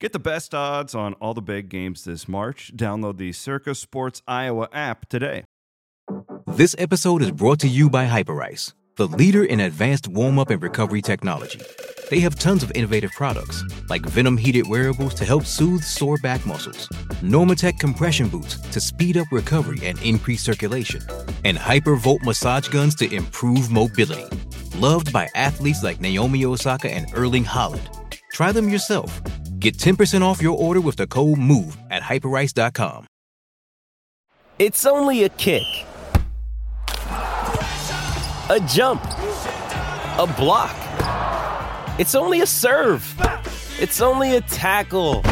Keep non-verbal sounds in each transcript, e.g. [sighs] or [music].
Get the best odds on all the big games this March. Download the Circa Sports Iowa app today. This episode is brought to you by Hyperice, the leader in advanced warm up and recovery technology. They have tons of innovative products, like Venom heated wearables to help soothe sore back muscles, Normatec compression boots to speed up recovery and increase circulation, and Hypervolt massage guns to improve mobility. Loved by athletes like Naomi Osaka and Erling Haaland. Try them yourself. Get 10% off your order with the code MOVE at hyperice.com. It's only a kick, a jump, a block. It's only a serve. It's only a tackle,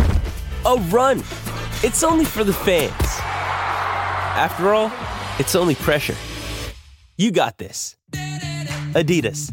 a run. It's only for the fans. After all, it's only pressure. You got this. Adidas.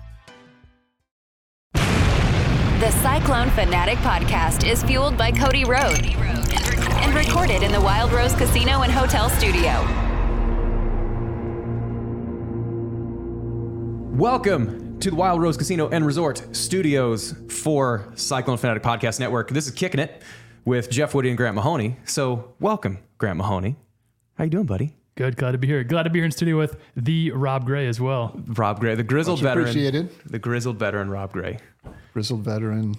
The Cyclone Fanatic podcast is fueled by Cody Road and recorded in the Wild Rose Casino and Hotel Studio. Welcome to the Wild Rose Casino and Resort Studios for Cyclone Fanatic Podcast Network. This is Kicking It with Jeff Woody and Grant Mahoney. So, welcome, Grant Mahoney. How you doing, buddy? Good, glad to be here. Glad to be here in studio with the Rob Gray as well. Rob Gray, the grizzled Much veteran. appreciated. The grizzled veteran, Rob Gray. Grizzled veteran,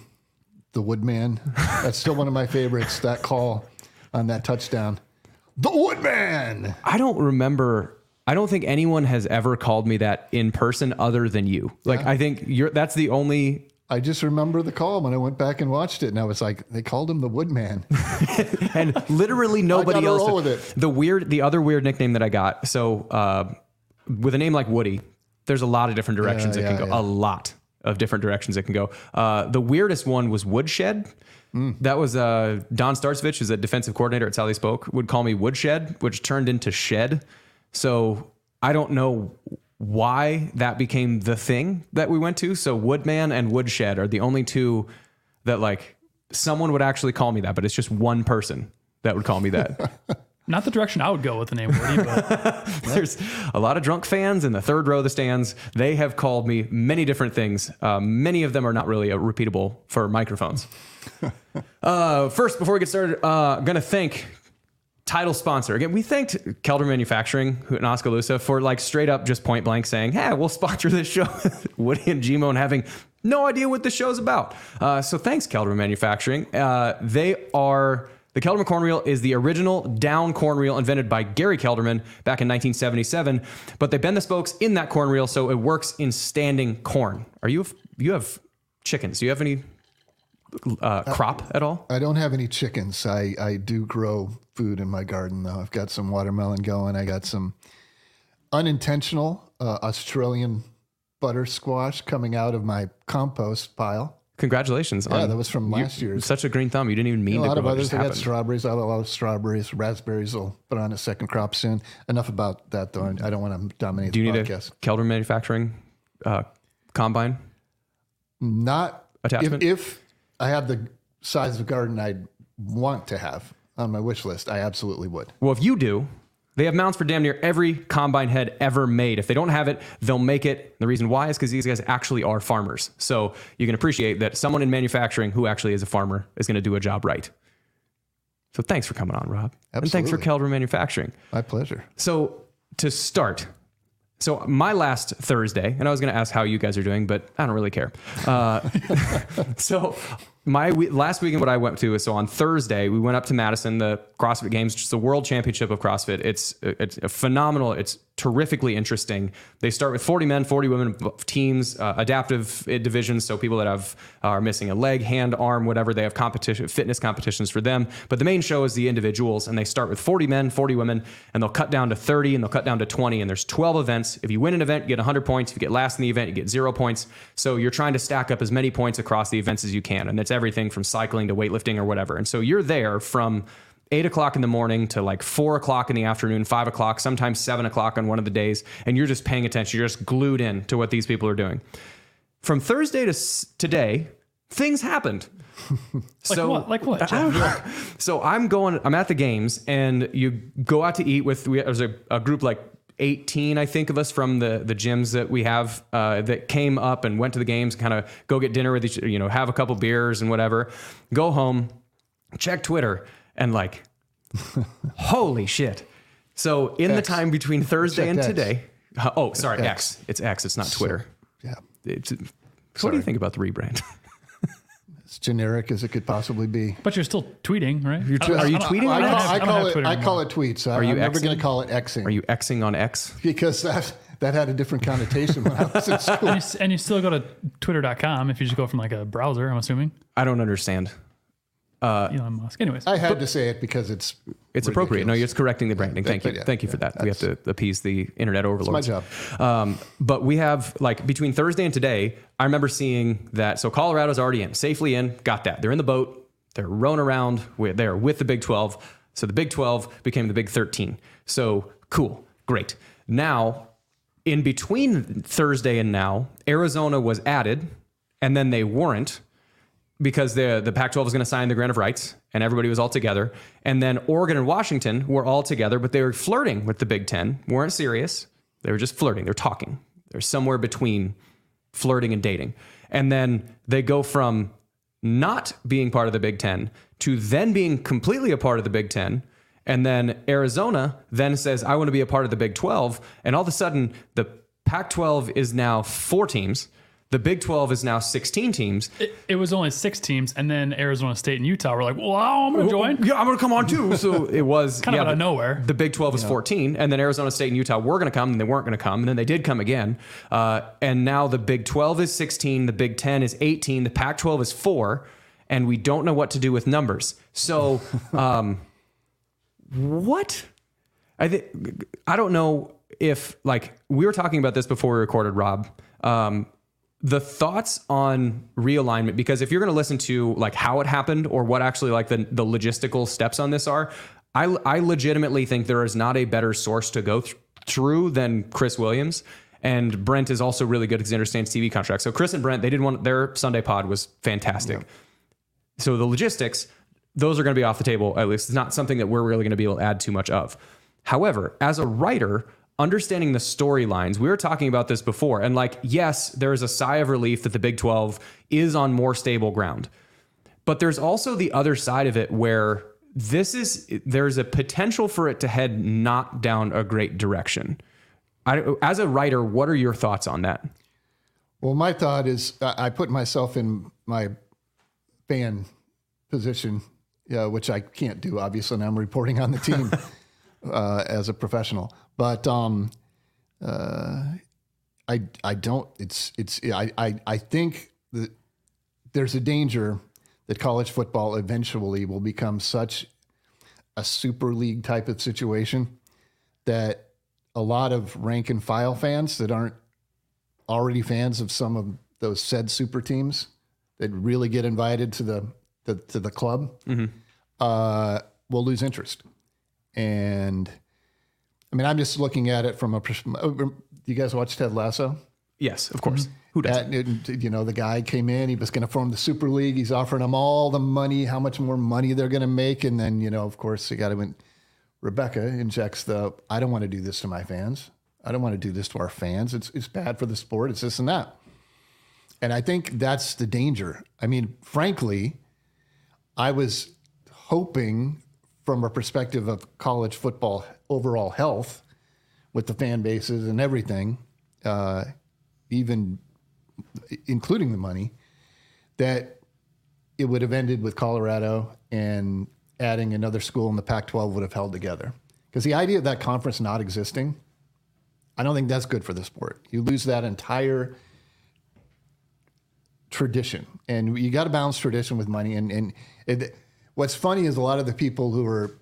the Woodman. That's still one of my favorites. That call on that touchdown, the Woodman. I don't remember. I don't think anyone has ever called me that in person other than you. Like, I think you're. That's the only. I just remember the call when I went back and watched it, and I was like, they called him the Woodman. [laughs] and literally nobody else. roll with it. The weird, the other weird nickname that I got. So, uh, with a name like Woody, there's a lot of different directions Yeah, it can go. yeah. A lot of different directions it can go. Uh, the weirdest one was Woodshed. Mm. That was uh, Don Starcevich, who's a defensive coordinator at Sally Spoke, would call me Woodshed, which turned into Shed. So I don't know why that became the thing that we went to. So Woodman and Woodshed are the only two that like someone would actually call me that, but it's just one person that would call me that. [laughs] Not the direction I would go with the name Woody, but [laughs] There's a lot of drunk fans in the third row of the stands. They have called me many different things. Uh, many of them are not really uh, repeatable for microphones. [laughs] uh, first, before we get started, uh, going to thank title sponsor again. We thanked Kelderman Manufacturing who- in Oskaloosa for like straight up just point blank saying, "Hey, we'll sponsor this show." [laughs] Woody and Gmo and having no idea what the show's about. Uh, so thanks, Kelderman Manufacturing. Uh, they are. The Kelderman corn reel is the original down corn reel invented by Gary Kelderman back in 1977, but they bend the spokes in that corn reel so it works in standing corn. Are you you have chickens? Do you have any uh, crop at all? I don't have any chickens. I, I do grow food in my garden, though. I've got some watermelon going. I got some unintentional uh, Australian butter squash coming out of my compost pile. Congratulations! Yeah, that was from last year. Such a green thumb. You didn't even mean a to lot of grow it, it others. I got strawberries. I have a lot of strawberries. Raspberries will put on a second crop soon. Enough about that, though. I don't want to dominate Do you the need podcast. a Kelderman Manufacturing uh, combine? Not Attachment? If, if I had the size of garden I'd want to have on my wish list, I absolutely would. Well, if you do, they have mounts for damn near every combine head ever made. If they don't have it, they'll make it. The reason why is because these guys actually are farmers. So you can appreciate that someone in manufacturing who actually is a farmer is going to do a job right. So thanks for coming on, Rob. And thanks for Absolutely. Manufacturing. My pleasure. So to start, so my last Thursday, and I was going to ask how you guys are doing, but I don't really care. Uh, [laughs] so my we- last weekend, what I went to is so on Thursday we went up to Madison, the CrossFit Games, just the World Championship of CrossFit. It's it's a phenomenal. It's terrifically interesting. They start with 40 men, 40 women teams, uh, adaptive uh, divisions. So people that have are missing a leg, hand, arm, whatever. They have competition, fitness competitions for them. But the main show is the individuals, and they start with 40 men, 40 women, and they'll cut down to 30, and they'll cut down to 20. And there's 12 events. If you win an event, you get 100 points. If you get last in the event, you get zero points. So you're trying to stack up as many points across the events as you can, and it's everything from cycling to weightlifting or whatever. And so you're there from eight o'clock in the morning to like four o'clock in the afternoon, five o'clock, sometimes seven o'clock on one of the days, and you're just paying attention. You're just glued in to what these people are doing. From Thursday to s- today, things happened. [laughs] Like what? Like what, so I'm going. I'm at the games, and you go out to eat with. We, there's a, a group like 18, I think, of us from the the gyms that we have uh, that came up and went to the games. Kind of go get dinner with each. You know, have a couple beers and whatever. Go home, check Twitter, and like, [laughs] holy shit. So in the time between Thursday Check and X. today, uh, oh sorry, X. X. It's X. It's not Twitter. Yeah. It's, what do you think about the rebrand? [laughs] As generic as it could possibly be. But you're still tweeting, right? You're tw- are you tweeting I on don't X? have- I I call it. I call it tweets. Are you I'm never going to call it Xing Are you Xing on X? because that that had a different connotation when I was in school. [laughs] And you, and you still go to twitter.com if you just go from like a browser, I'm assuming. I don't understand. Uh, Elon Musk. Anyways, I had to say it because it's It's appropriate. No, you're just correcting the branding. Thank you. but yeah, Thank you for that. We have to appease the internet overlords. My job. Um, but we have like between Thursday and today, I remember seeing that. So Colorado's already in, safely in. Got that. They're in the boat. They're rowing around. With, they're with the Big 12. So the Big 12 became the Big 13. So cool. Great. Now, in between Thursday and now, Arizona was added, and then they weren't because the the Pac-12 was going to sign the grant of rights, and everybody was all together. And then Oregon and Washington were all together, but they were flirting with the Big Ten. weren't serious. They were just flirting. They're talking. They're somewhere between flirting and dating. And then they go from not being part of the Big Ten to then being completely a part of the Big Ten. And then Arizona then says, I want to be a part of the Big 12. And all of a sudden, the Pac 12 is now four teams. The Big 12 is now 16 teams. it, it was only six teams, and then Arizona State and Utah were like, "Wow, I'm going to join." Yeah, I'm going to come on too. So [laughs] it was Kind of out of nowhere. The Big 12 was 14, and then Arizona State and Utah were going to come, and they weren't going to come, and then they did come again. Uh, and now the Big 12 is 16, the Big 10 is 18, the Pac 12 is four, and we don't know what to do with numbers. So, [laughs] um, what? I think I don't know if like we were talking about this before we recorded, Rob. Um, the thoughts on realignment because if you're going to listen to like how it happened or what actually like the, the logistical steps on this are i, I legitimately think there is not a better source to go th- through than chris williams. And brent is also really good because he understands tv contracts. So chris and brent they did one their sunday pod was fantastic. So the logistics those are going to be off the table at least. It's not something that we're really going to be able to add too much of. However as a writer understanding the storylines we were talking about this before and like yes there is a sigh of relief that the big 12 is on more stable ground. But there's also the other side of it where this is there's a potential for it to head not down a great direction. I, as a writer what are your thoughts on that? Well, my thought is I put myself in my fan position, uh, which I can't do, obviously, and I'm reporting on the team [laughs] uh, as a professional. But um, uh, I I don't. It's it's I I, I think that there's a danger that college football eventually will become such a super league type of situation that a lot of rank and file fans that aren't already fans of some of those said super teams that really get invited to the to, to the club uh, will lose interest. And I mean, I'm just looking at it from a. pers- Do you guys watch Ted Lasso? yes of course mm-hmm. who does That, you know, the guy came in, he was going to form the Super League. He's offering them all the money, how much more money they're going to make. And then, you know, of course, you got to, Rebecca injects the, I don't want to do this to my fans. I don't want to do this to our fans. It's, it's bad for the sport. It's this and that. And I think that's the danger. I mean, frankly, I was hoping from a perspective of college football overall health with the fan bases and everything, uh, even including the money, that it would have ended with Colorado and adding another school in the Pac 12 would have held together. Because the idea of that conference not existing I don't think that's good for the sport. You lose that entire tradition, and you got to balance tradition with money. And and it, what's funny is a lot of the people who are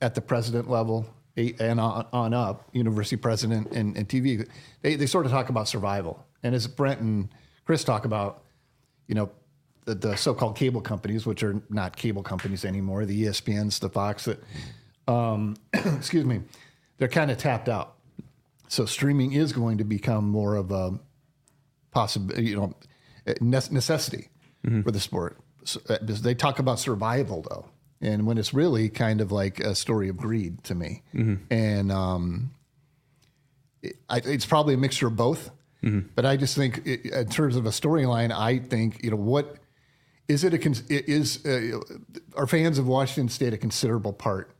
at the president level eh, and on, on up, university president and, and TV, they, they sort of talk about survival. And as Brent and Chris talk about, you know, the, the so-called cable companies, which are not cable companies anymore, the ESPNs, the Fox, that, um, [clears throat] excuse me, they're kind of tapped out. So streaming is going to become more of a possible, you know, ne- necessity for the sport. Uh, they talk about survival though, and when it's really kind of like a story of greed to me, and um, it, I, it's probably a mixture of both. But I just think, it, in terms of a storyline, I think you know what is it a is uh, are fans of Washington State a considerable part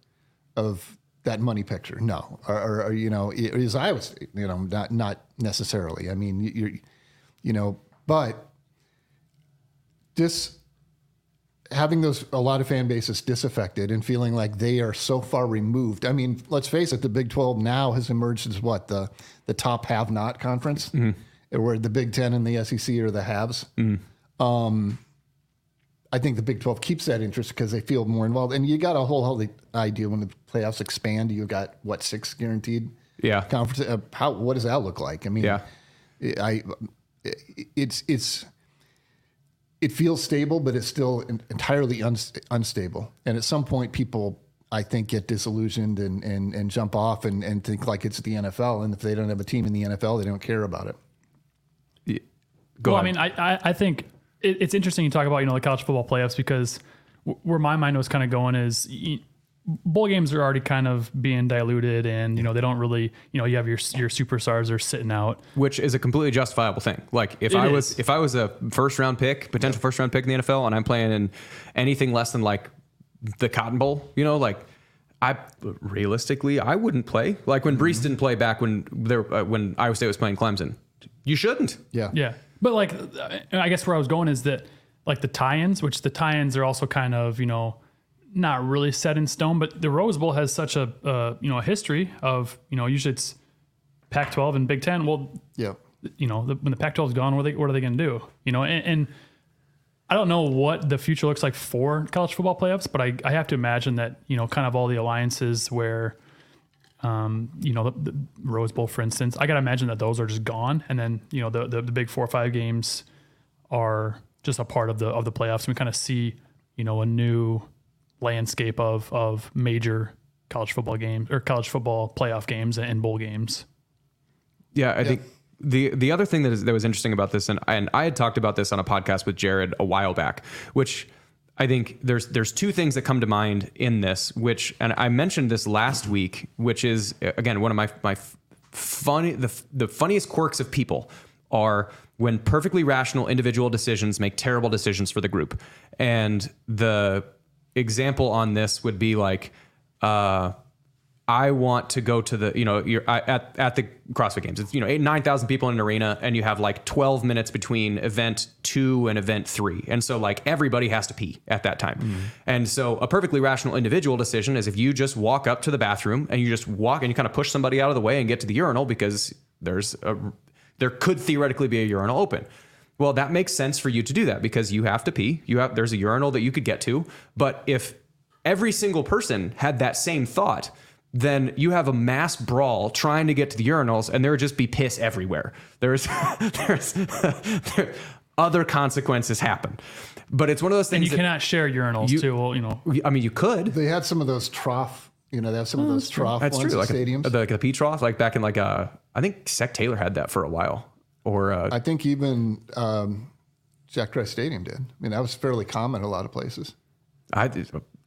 of that money picture? No, or, or, or, you know, it is Iowa State? You know, not not necessarily. I mean, you're, you know, but this having those a lot of fan bases disaffected and feeling like they are so far removed. I mean, let's face it, the Big Twelve now has emerged as what the the top have not conference, where the Big Ten and the SEC are the haves. Um, I think the Big 12 keeps that interest because they feel more involved. And you got a whole other idea when the playoffs expand, you got what six guaranteed Yeah. conference. Uh, how what does that look like? I mean, Yeah. I it's it's it feels stable, but it's still en- entirely uns- unstable. And at some point, people I think get disillusioned and and, and jump off and, and think like it's the NFL. And if they don't have a team in the NFL, they don't care about it. Go well, ahead. I mean, I, I, I think it, it's interesting you talk about, you know, the college football playoffs because w- where my mind was kind of going is y- bowl games are already kind of being diluted and, you know, they don't really, you know, you have your, your superstars are sitting out. which is a completely justifiable thing. Like if It I is. was if I was a first round pick, potential first round pick in the NFL, and I'm playing in anything less than like the Cotton Bowl, you know, like I realistically I wouldn't play. Like when Brees didn't play back when there uh, when Iowa State was playing Clemson, you shouldn't. Yeah. Yeah. But like, I guess where I was going is that like the tie-ins, which the tie-ins are also kind of, you know, not really set in stone, but the Rose Bowl has such a, uh, you know, a history of, you know, usually it's Pac-12 and Big Ten. Well, Yeah. you know, the, when the Pac-12 is gone, what are they, what are they going to do? You know, and, and I don't know what the future looks like for college football playoffs, but I, I have to imagine that, you know, kind of all the alliances where, um, you know, the, the Rose Bowl, for instance, I got to imagine that those are just gone. And then, you know, the, the, the big four or five games are just a part of the, of the playoffs. We kind of see, you know, a new landscape of, of major college football games or college football playoff games and bowl games. Yeah, I think the the other thing that is that was interesting about this, and and I had talked about this on a podcast with Jared a while back, which I think there's there's two things that come to mind in this, which and I mentioned this last week, which is again one of my my funny the the funniest quirks of people are when perfectly rational individual decisions make terrible decisions for the group, and the example on this would be like. Uh, I want to go to the, you know, you're at, at the CrossFit Games. It's, you know, eight, 9,000 people in an arena and you have like 12 minutes between event two and event three. And so like everybody has to pee at that time. And so a perfectly rational individual decision is if you just walk up to the bathroom and you just walk and you kind of push somebody out of the way and get to the urinal because there's a, there could theoretically be a urinal open. Well, that makes sense for you to do that because you have to pee. You have, there's a urinal that you could get to. But if every single person had that same thought, then you have a mass brawl trying to get to the urinals, and there would just be piss everywhere. There's, [laughs] there's, there, [laughs] other consequences happen. But it's one of those And things. you that- cannot share urinals You- too. Well, you know, I mean, you could. They had some of those trough, you know, they have some of those trough That's ones true. at Like a, stadiums. the, like the P trough, like back in like uh, I think Sec Taylor had that for a while. Or uh, I think even um, Jack Trice Stadium did. I mean, that was fairly common in a lot of places. I,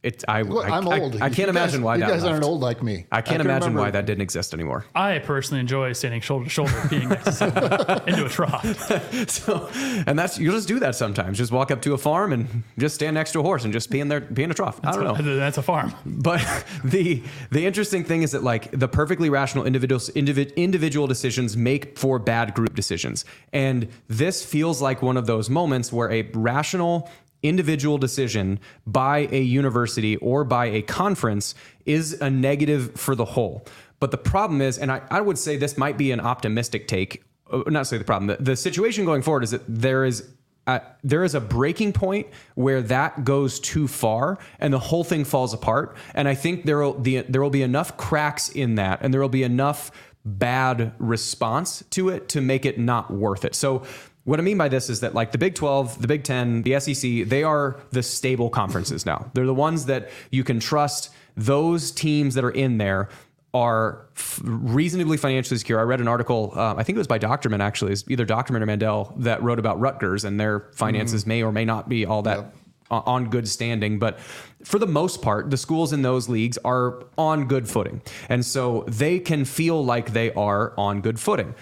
it, I, Well, I, I'm old. I, You can't guys- imagine why you that guys aren't old like me. I can't I can imagine why that didn't exist anymore. I personally enjoy standing shoulder to shoulder peeing next to [laughs] someone into a trough. [laughs] so, and that's you'll just do that sometimes. Just walk up to a farm and just stand next to a horse and just pee in there, pee in a trough. I don't know. That's a farm. But [laughs] the the interesting thing is that like the perfectly rational individual individ, individual decisions make for bad group decisions, and this feels like one of those moments where a rational individual decision by a university or by a conference is a negative for the whole. But the problem is, and I, I would say this might be an optimistic take. uh, Not say the problem. The, the situation going forward is that there is uh, there is a breaking point where that goes too far and the whole thing falls apart. And I think there will the, there will be enough cracks in that, and there will be enough bad response to it to make it not worth it. So. What I mean by this is that like the Big 12, the Big 10, the SEC, they are the stable conferences now. They're the ones that you can trust. Those teams that are in there are f- reasonably financially secure. I read an article, uh, I think it was by Dochterman actually, it's either Dochterman or Mandel, that wrote about Rutgers and their finances may or may not be all that o- on good standing. But for the most part, the schools in those leagues are on good footing. And so they can feel like they are on good footing.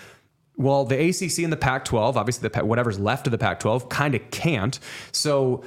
Well, the ACC and the Pac 12, obviously, the, whatever's left of the Pac 12, kind of can't. So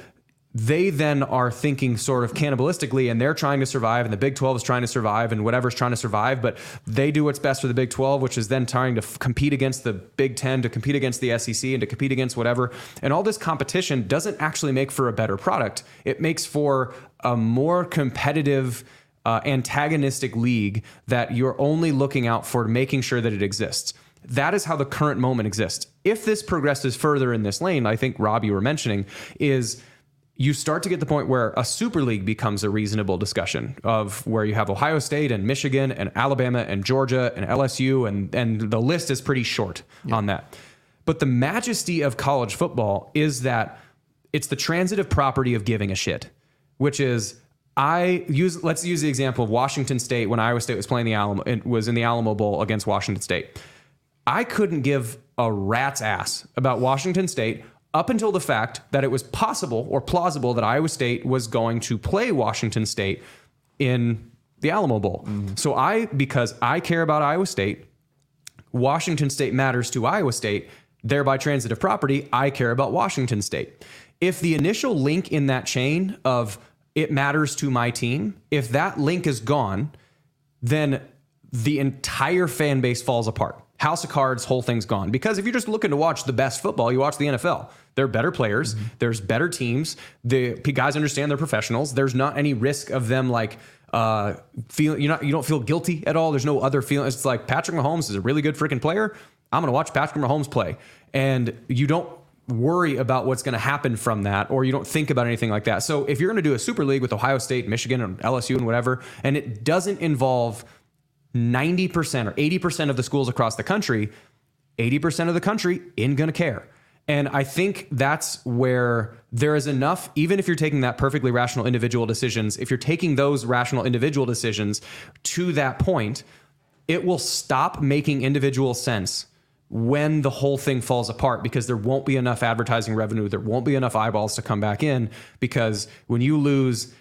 they then are thinking sort of cannibalistically and they're trying to survive and the Big 12 is trying to survive and whatever's trying to survive but they do what's best for the Big 12 which is then trying to f- compete against the Big 10 to compete against the SEC and to compete against whatever. And all this competition doesn't actually make for a better product. It makes for a more competitive uh, antagonistic league that you're only looking out for making sure that it exists that is how the current moment exists. If this progresses further in this lane, I think Rob, you were mentioning, is you start to get the point where a super league becomes a reasonable discussion of where you have Ohio State and Michigan and Alabama and Georgia and LSU and and the list is pretty short on that. But the majesty of college football is that it's the transitive property of giving a shit, which is I use let's use the example of Washington State when Iowa State was playing the Alamo it was in the Alamo Bowl against Washington State. I couldn't give a rat's ass about Washington State up until the fact that it was possible or plausible that Iowa State was going to play Washington State in the Alamo Bowl. Mm-hmm. So I, because I care about Iowa State, Washington State matters to Iowa State, thereby transitive property, I care about Washington State. If the initial link in that chain of it matters to my team, if that link is gone, then the entire fan base falls apart. House of Cards, whole thing's gone. Because if you're just looking to watch the best football, you watch the NFL. There are better players, there's better teams. The guys understand they're professionals. There's not any risk of them like uh feel you not you don't feel guilty at all. There's no other feeling. It's like Patrick Mahomes is a really good freaking player. I'm gonna watch Patrick Mahomes play. And you don't worry about what's going to happen from that or you don't think about anything like that. So if you're going to do a super league with Ohio State, Michigan and LSU and whatever and it doesn't involve 90% or 80% of the schools across the country, 80% of the country ain't going to care. And I think that's where there is enough, even if you're taking that perfectly rational individual decisions, if you're taking those rational individual decisions to that point, it will stop making individual sense when the whole thing falls apart because there won't be enough advertising revenue, there won't be enough eyeballs to come back in. Because when you lose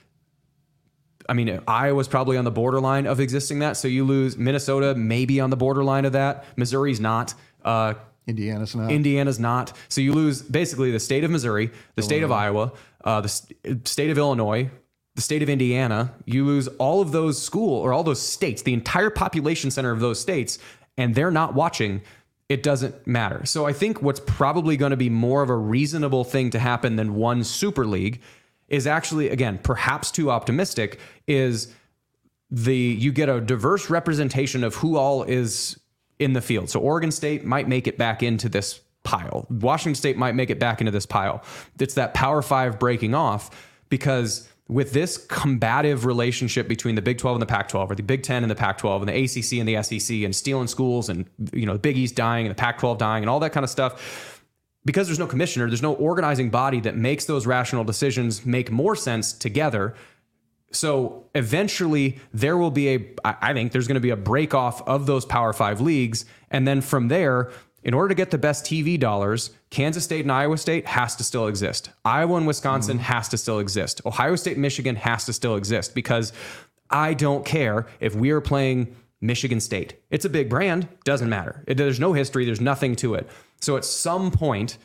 I mean, Iowa's probably on the borderline of existing that. So you lose Minnesota, maybe on the borderline of that. Missouri's not. Uh, Indiana's not. Indiana's not. So you lose basically the state of Missouri, the state of Iowa, uh, the st- state of Illinois, the state of Indiana. You lose all of those school or all those states, the entire population center of those states, and they're not watching. It doesn't matter. So I think what's probably going to be more of a reasonable thing to happen than one super league is actually again perhaps too optimistic is the you get a diverse representation of who all is in the field. So Oregon State might make it back into this pile. Washington State might make it back into this pile. It's that Power 5 breaking off because with this combative relationship between the Big 12 and the Pac 12, or the Big 10 and the Pac 12, and the ACC and the SEC, and stealing schools, and you know, the Big East dying, and the Pac 12 dying, and all that kind of stuff, because there's no commissioner, there's no organizing body that makes those rational decisions make more sense together. So eventually, there will be a I think there's going to be a break off of those Power Five leagues. And then from there, in order to get the best TV dollars, Kansas State and Iowa State has to still exist. Iowa and Wisconsin mm-hmm. has to still exist. Ohio State, Michigan has to still exist because I don't care if we are playing Michigan State. It's a big brand, doesn't matter. It, there's no history, there's nothing to it. So at some point,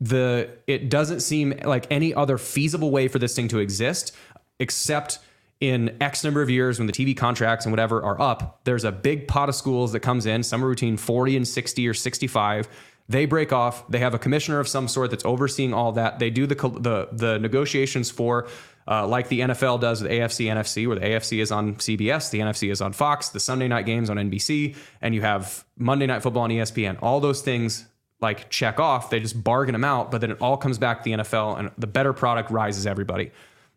the it doesn't seem like any other feasible way for this thing to exist except in X number of years when the TV contracts and whatever are up, there's a big pot of schools that comes in, somewhere between 40 and 60 or 65. They break off. They have a commissioner of some sort that's overseeing all that. They do the the the negotiations for. Uh, like the NFL does with AFC, NFC, where the AFC is on CBS, the NFC is on Fox, the Sunday night games on NBC, and you have Monday Night Football on ESPN. All those things like check off. They just bargain them out, but then it all comes back to the NFL, and the better product rises everybody.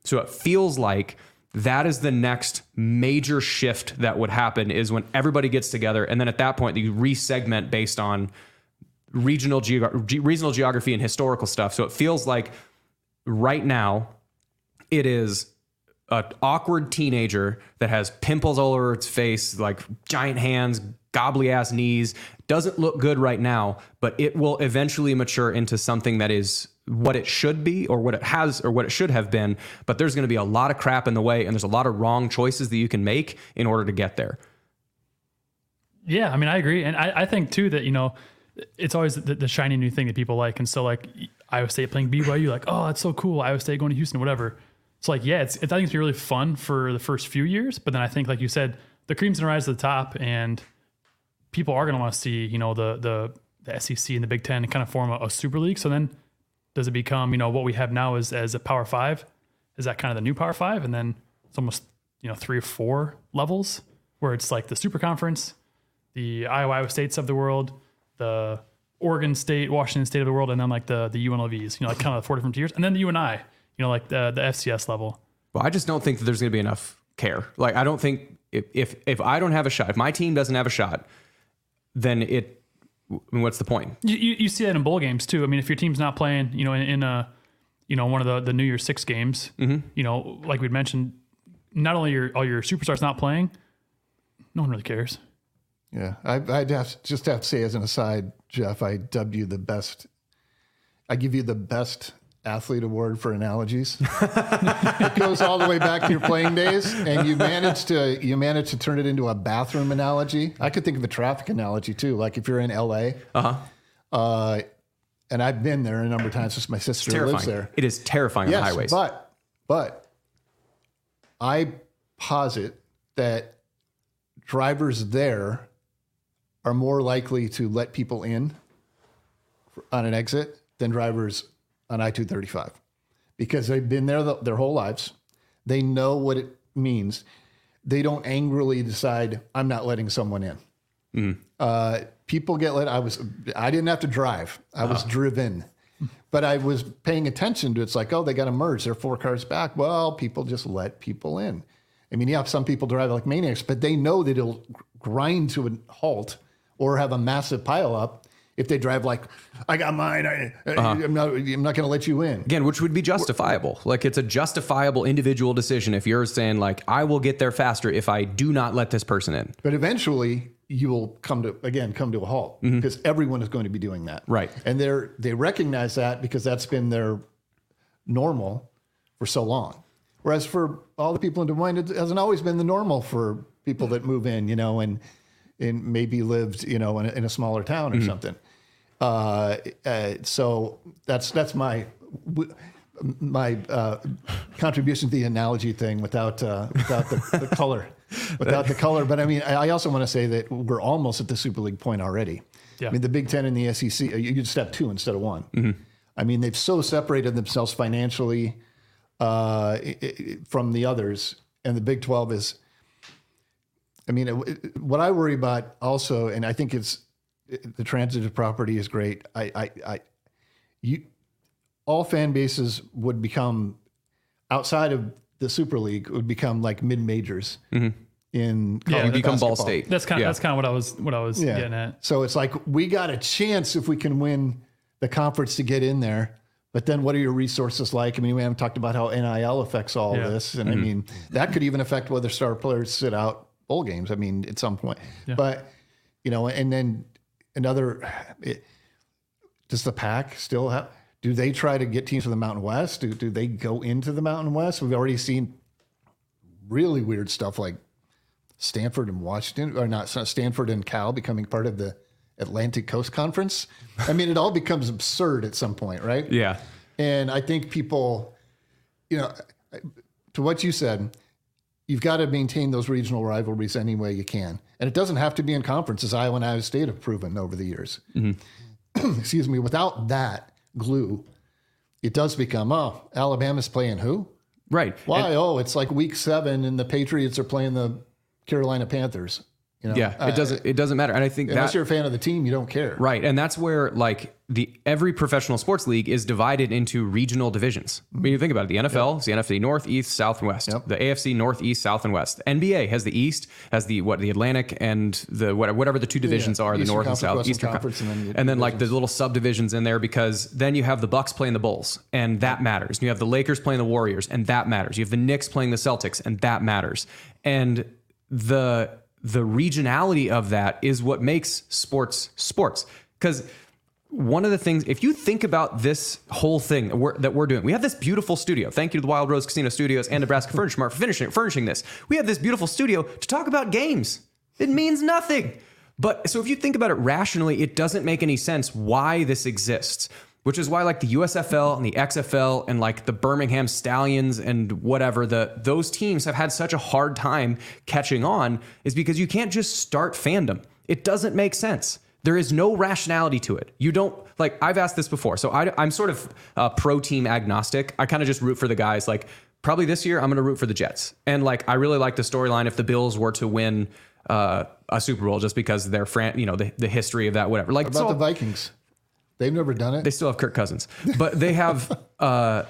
So it feels like that is the next major shift that would happen is when everybody gets together, and then at that point you resegment based on regional geog- regional geography and historical stuff. So it feels like right now it is an awkward teenager that has pimples all over its face, like giant hands, gobbly ass knees. Doesn't look good right now, but it will eventually mature into something that is what it should be or what it has or what it should have been. But there's going to be a lot of crap in the way and there's a lot of wrong choices that you can make in order to get there. Yeah, I mean, I agree, and I, I think too that you know, it's always the, the shiny new thing that people like, and so like Iowa State playing BYU, like oh that's so cool, Iowa State going to Houston, whatever. It's like yeah, it's, it's I think it's really fun for the first few years, but then I think like you said, the cream's gonna rise to the top, and people are gonna want to see you know the the the SEC and the Big Ten kind of form a, a super league. So then does it become you know what we have now is as a Power Five? Is that kind of the new Power Five, and then it's almost you know three or four levels where it's like the Super Conference the Iowa, Iowa States of the world, the Oregon State, Washington State of the world, and then like the the UNLVs, you know, like kind of the four different tiers, and then the UNI, you know, like the the FCS level. Well, I just don't think that there's going to be enough care. Like, I don't think if, if if I don't have a shot, if my team doesn't have a shot, then it. I mean, what's the point? You, you, you see that in bowl games too. I mean, if your team's not playing, you know, in, in a, you know, one of the the New Year's Six games, mm-hmm. you know, like we'd mentioned, not only your all your superstars not playing, no one really cares. Yeah, I, I'd have to, just have to say as an aside, Jeff, I dub you the best. I give you the best athlete award for analogies. [laughs] it goes all the way back to your playing days, and you managed to you managed to turn it into a bathroom analogy. I could think of a traffic analogy too, like if you're in LA. Uh-huh. Uh And I've been there a number of times. Just my sister lives there. It is terrifying on Yes, the highways. but but I posit that drivers there are more likely to let people in on an exit than drivers on I two thirty five because they've been there the, their whole lives. They know what it means. They don't angrily decide I'm not letting someone in. Uh, people get let. I was. I didn't have to drive. I was driven, but I was paying attention to. It's like, oh, they got to merge. They're four cars back. Well, people just let people in. I mean, yeah, some people drive like maniacs, but they know that it'll grind to a halt or have a massive pile up if they drive like, I got mine. I, uh, uh-huh. I'm not. I'm not going to let you in. Again, which would be justifiable. Like it's a justifiable individual decision if you're saying like I will get there faster if I do not let this person in. But eventually, you will come to again come to a halt mm-hmm. because everyone is going to be doing that, Right. And they're they recognize that because that's been their normal for so long. Whereas for all the people in Des Moines, it hasn't always been the normal for people that move in, you know, and and maybe lived, you know, in a, in a smaller town or mm-hmm. something. Uh, uh, so that's that's my my uh, contribution to the analogy thing without uh, without the, the color, [laughs] without the color. But I mean, I I also want to say that we're almost at the Super League point already. Yeah. I mean, the Big Ten and the SEC, uh, just have two instead of one. I mean, they've so separated themselves financially uh, i- i- from the others, and the Big Twelve is. I mean, it, it- what I worry about also, and I think it's the transitive property is great. I, I, I, you, all fan bases would become outside of the Super League would become like mid majors mm-hmm. in Yeah, college you become Ball. State. That's kind of Yeah. that's kind of what I was what I was Yeah. getting at. So it's like we got a chance if we can win the conference to get in there. But then what are your resources like? I mean, we haven't talked about how NIL affects all Yeah. this. And I mm-hmm. mean, that could even affect whether star players sit out bowl games. I mean, at some point. But, you know, and then another, it, does the pack still have, do they try to get teams from the Mountain West? Do, do they go into the Mountain West? We've already seen really weird stuff like Stanford and Washington, or not Stanford and Cal becoming part of the Atlantic Coast Conference. [laughs] I mean, it all becomes absurd at some point, right? Yeah. And I think people, you know, to what you said, you've got to maintain those regional rivalries any way you can. And it doesn't have to be in conferences. Iowa and Iowa State have proven over the years. Mm-hmm. [clears throat] excuse me, without that glue, it does become oh, Alabama's playing who? Right. Why? And- oh, it's like week seven, and the Patriots are playing the Carolina Panthers. You know, yeah, it uh, doesn't it doesn't matter. And I think unless that you're a fan of the team, you don't care. Right. And that's where like the every professional sports league is divided into regional divisions. I mean, you think about it, the NFL is the NFC North, East, South, and West. The AFC North, East, South, and West. NBA has the East, has the what the Atlantic and the what, whatever the two divisions Yeah. are, the Eastern North and South, Western Eastern Conference, Conference, and then the and then like the little subdivisions in there because then you have the Bucks playing the Bulls, and that matters. And you have the Lakers playing the Warriors, and that matters. You have the Knicks playing the Celtics, and that matters. And the the regionality of that is what makes sports sports. Because one of the things if you think about this whole thing that we're, that we're doing we have this beautiful studio. Thank you to the wild rose casino studios and nebraska furniture mart for finishing furnishing this. We have this beautiful studio to talk about games. It means nothing. But so if you think about it rationally it doesn't make any sense why this exists which is why like the USFL and the XFL and like the Birmingham Stallions and whatever the those teams have had such a hard time catching on is because you can't just start fandom. It doesn't make sense. There is no rationality to it. You don't like I've asked this before. So I, I'm sort of uh, pro team agnostic. I kind of just root for the guys like probably this year I'm going to root for the Jets. And like I really like the storyline if the Bills were to win uh, a Super Bowl just because they're fran- you know the, the history of that whatever. Like What about so- the Vikings? They've never done it. they still have Kirk Cousins, but they have. [laughs] uh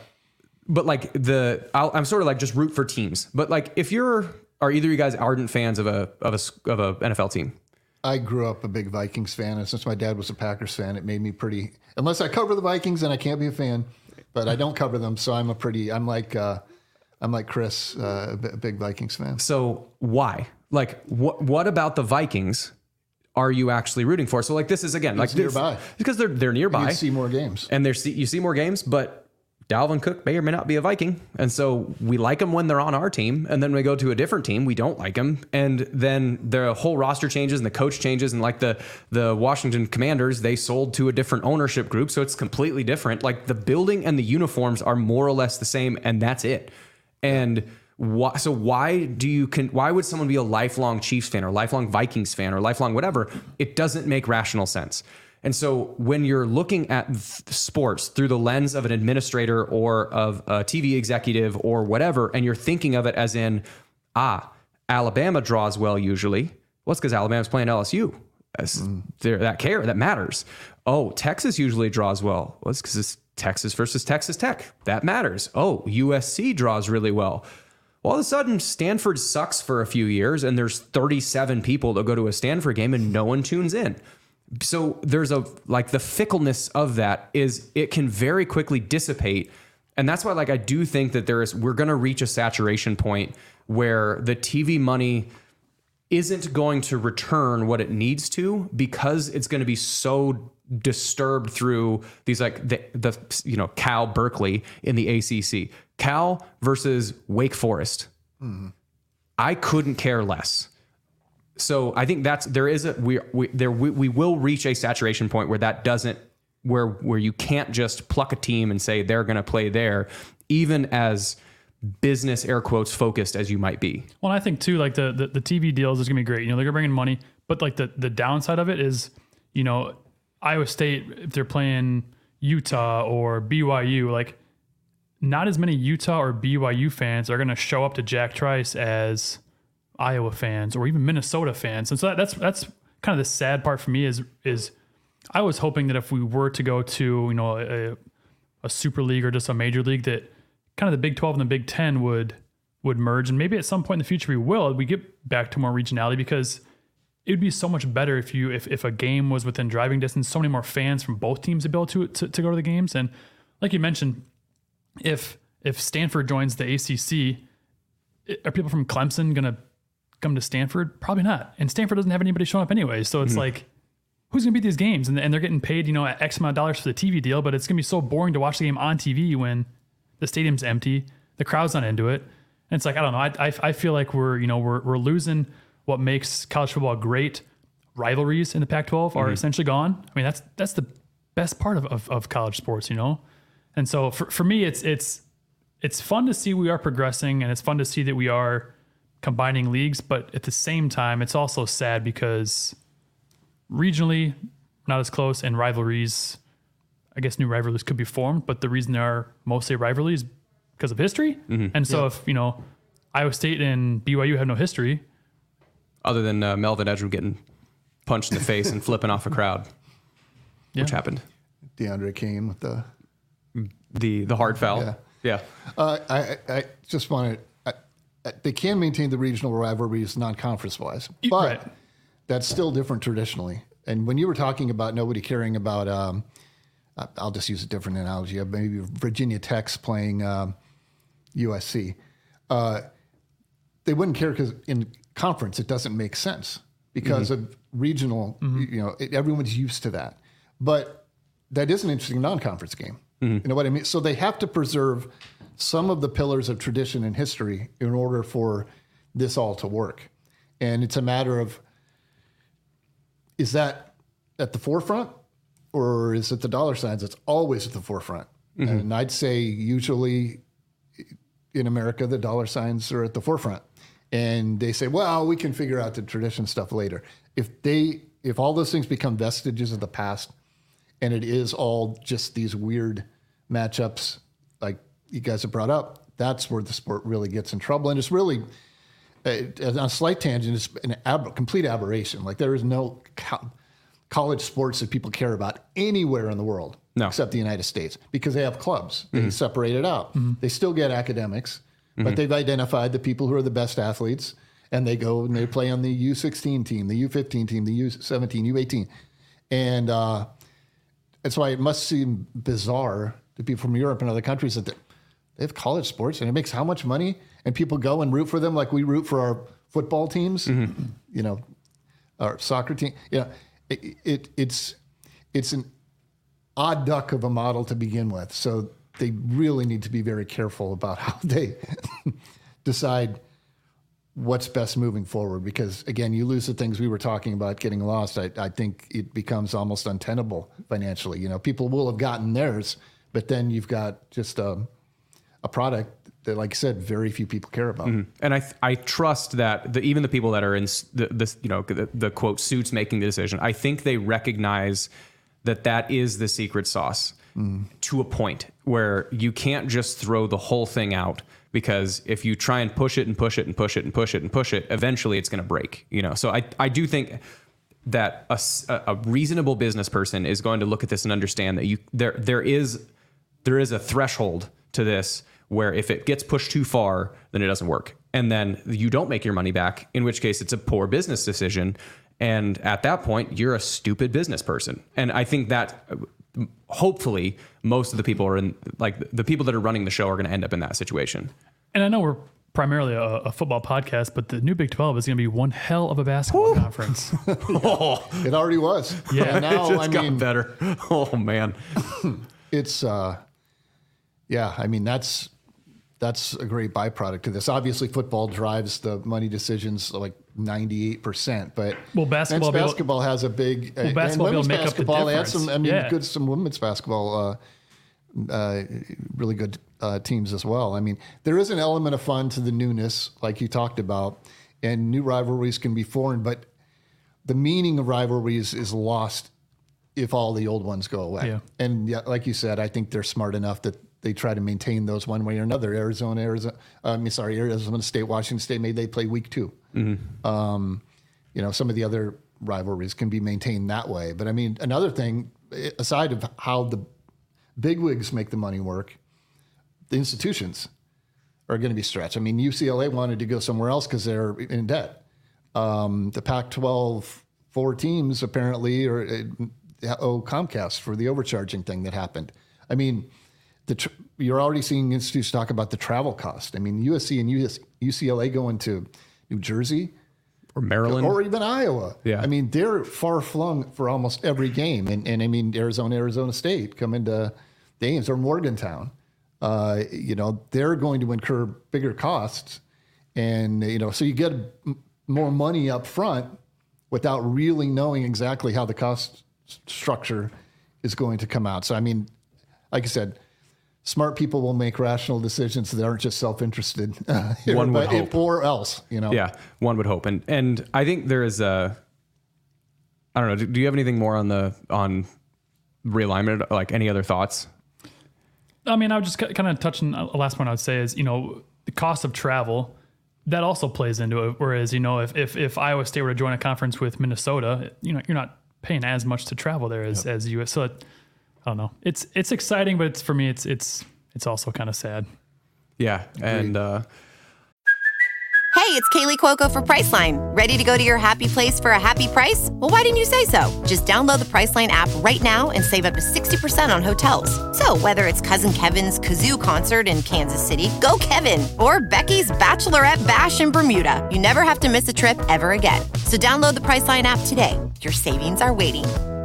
But like the, I'll, I'm sort of like just root for teams. But like, if you're, are either of you guys ardent fans of a of a of a NFL team? I grew up a big Vikings fan, and since my dad was a Packers fan, it made me pretty. Unless I cover the Vikings, and I can't be a fan. But I don't cover them, so I'm a pretty. I'm like, uh, I'm like Chris, uh, a a big Vikings fan. So why? Like, what what about the Vikings? Are you actually rooting for? So like, this is again like It's nearby. because they're they're nearby. You see more games. and there's you see more games, but Dalvin Cook may or may not be a Viking, and so we like them when they're on our team, and then we go to a different team, we don't like them, and then the whole roster changes and the coach changes, and like the the Washington Commanders, they sold to a different ownership group, so it's completely different. Like the building and the uniforms are more or less the same, and that's it. And why, so why do you can why would someone be a lifelong Chiefs fan or lifelong Vikings fan or lifelong whatever? It doesn't make rational sense. And so when you're looking at sports through the lens of an administrator or of a TV executive or whatever, and you're thinking of it as in, ah, Alabama draws well usually. Well, it's because Alabama's playing LSU. There- That care that matters. Oh, Texas usually draws well. Well, it's because it's Texas versus Texas Tech. That matters. Oh, USC draws really well. All of a sudden, Stanford sucks for a few years, and there's 37 people that go to a Stanford game, and no one tunes in. So there's a like the fickleness of that is it can very quickly dissipate, and that's why like I do think that there is we're going to reach a saturation point where the TV money isn't going to return what it needs to because it's going to be so disturbed through these like the, the you know Cal Berkeley in the ACC Cal versus Wake Forest. I couldn't care less. So I think that's there is a we we there we, we will reach a saturation point where that doesn't where where you can't just pluck a team and say they're going to play there even as business air quotes focused as you might be. Well, I think too, like the, the the TV deals is gonna be great. You know, they're gonna bring in money, but like the the downside of it is, you know, Iowa State if they're playing Utah or BYU, like not as many Utah or BYU fans are gonna show up to Jack Trice as Iowa fans or even Minnesota fans, and so that, that's that's kind of the sad part for me is is I was hoping that if we were to go to you know a, a super league or just a major league that kind of the Big 12 and the Big 10 would would merge. And maybe at some point in the future we will we get back to more regionality because it would be so much better if you if, if a game was within driving distance so many more fans from both teams would be able to, to to go to the games. And like you mentioned if if Stanford joins the ACC are people from Clemson going to come to Stanford probably not and Stanford doesn't have anybody showing up anyway so it's hmm. like who's going to beat these games? And, and they're getting paid, you know, X amount of dollars for the TV deal, but it's going to be so boring to watch the game on TV when the stadium's empty, the crowd's not into it. And it's like, I don't know. I, I, I feel like we're, you know, we're, we're losing what makes college football great. Rivalries in the Pac 12 are hmm. essentially gone. I mean, that's, that's the best part of, of, of college sports, you know? And so for, for me, it's, it's, it's fun to see we are progressing and it's fun to see that we are combining leagues, but at the same time, it's also sad because regionally, not as close, and rivalries. I guess new rivalries could be formed, but the reason they are mostly rivalries because of history. And so, Yeah. if you know, Iowa State and BYU have no history, Other than uh, Melvin Ejim getting punched in the face and [laughs] flipping off a crowd, which happened. DeAndre Kane with the The the hard foul. Yeah. Yeah. Uh, I, I just want to. They can maintain the regional rivalries non-conference wise, but that's still different traditionally. And when you were talking about nobody caring about, um, I'll just use a different analogy. Maybe Virginia Tech's playing um, USC. Uh, they wouldn't care because in conference it doesn't make sense because Mhm. of regional. You know, it, everyone's used to that, but that is an interesting non-conference game. You know what I mean? So they have to preserve some of the pillars of tradition and history in order for this all to work. And it's a matter of is that at the forefront or is it the dollar signs that's always at the forefront? Mhm. And I'd say usually in America, the dollar signs are at the forefront. And they say, well, we can figure out the tradition stuff later. If they if all those things become vestiges of the past and it is all just these weird matchups like you guys have brought up, that's where the sport really gets in trouble. And it's really uh, on a slight tangent, it's an ab- complete aberration. Like there is no co- college sports that people care about anywhere in the world No. except the United States because they have clubs. They Mhm. separate it out. They still get academics, but they've identified the people who are the best athletes and they go and they play on the U16 team, the U15 team, the U17, U18. And uh, that's why it must seem bizarre to people from Europe and other countries that they have college sports and it makes how much money and people go and root for them like we root for our football teams, mm-hmm. you know, our soccer team. Yeah, it, it it's it's an odd duck of a model to begin with. So they really need to be very careful about [laughs] how they [laughs] decide what's best moving forward? Because again you lose the things we were talking about getting lost I, I think it becomes almost untenable financially. You know people will have gotten theirs but then you've got just a, a product that like i said very few people care about. Mhm. And I I trust that the, even the people that are in the, this you know the, the quote suits making the decision, I think they recognize that that is the secret sauce to a point where you can't just throw the whole thing out because if you try and push it and push it and push it and push it and push it, eventually it's going to break. You know, so I I do think that a, a reasonable business person is going to look at this and understand that you there there is there is a threshold to this where if it gets pushed too far, then it doesn't work. And then you don't make your money back, in which case it's a poor business decision. And at that point, you're a stupid business person. And I think that hopefully most of the people are in, like the people that are running the show are going to end up in that situation. And I know we're primarily a, a football podcast, but the new Big 12 is going to be one hell of a basketball conference. Oh, [laughs] [laughs] it already was Yeah. And now [laughs] It just i got mean better. Oh man, [clears throat] it's uh yeah i mean that's that's a great byproduct of this obviously football drives the money decisions like 98% but Well, basketball men's be able- has a big Well, basketball be able women's to make up the basketball they had some i mean Yeah. good some women's basketball uh, uh, really good uh, teams as well i mean there is an element of fun to the newness like you talked about and new rivalries can be foreign but the meaning of rivalries is lost if all the old ones go away. Yeah. And yeah, like you said, I think they're smart enough that they try to maintain those one way or another. Arizona, Arizona, I mean, sorry, Arizona State, Washington State, maybe they play week 2 Um, you know, some of the other rivalries can be maintained that way. But I mean, another thing, eh, aside of how the bigwigs make the money work, the institutions are going to be stretched. I mean, UCLA wanted to go somewhere else because they're in debt. Um, the Pac-12 four teams apparently are uh, owe Comcast for the overcharging thing that happened. I mean, tr- you're already seeing institutes talk about the travel cost. I mean, USC and US, UCLA going to New Jersey or Maryland or even Iowa. Yeah. I mean, they're far flung for almost every game. And, and I mean, Arizona, Arizona State come into games or Morgantown. Uh, you know, they're going to incur bigger costs. And, you know, so you get more money up front without really knowing exactly how the cost structure is going to come out. So, I mean, like I said, smart people will make rational decisions that aren't just self-interested, [laughs] uh, One would hope. or else, you know. Yeah, one would hope, and and I think there is a. I don't know. Do, do you have anything more on the on realignment? Like any other thoughts? I mean, I would just kind of touch on the last point I would say is, you know, the cost of travel that also plays into it. Whereas, you know, if, if, if Iowa State were to join a conference with Minnesota, you know, you're not paying as much to travel there as, as US. So it, I don't know. It's, it's exciting, but it's for me, it's, it's, it's also kind of sad. Yeah. And, uh, Hey, it's Kaley Cuoco for Priceline. Ready to go to your happy place for a happy price? Well, why didn't you say so? Just download the Priceline app right now and save up to 60% on hotels. So, whether it's Cousin Kevin's Kazoo concert in Kansas City, go Kevin, or Becky's Bachelorette Bash in Bermuda, you never have to miss a trip ever again. So, download the Priceline app today. Your savings are waiting.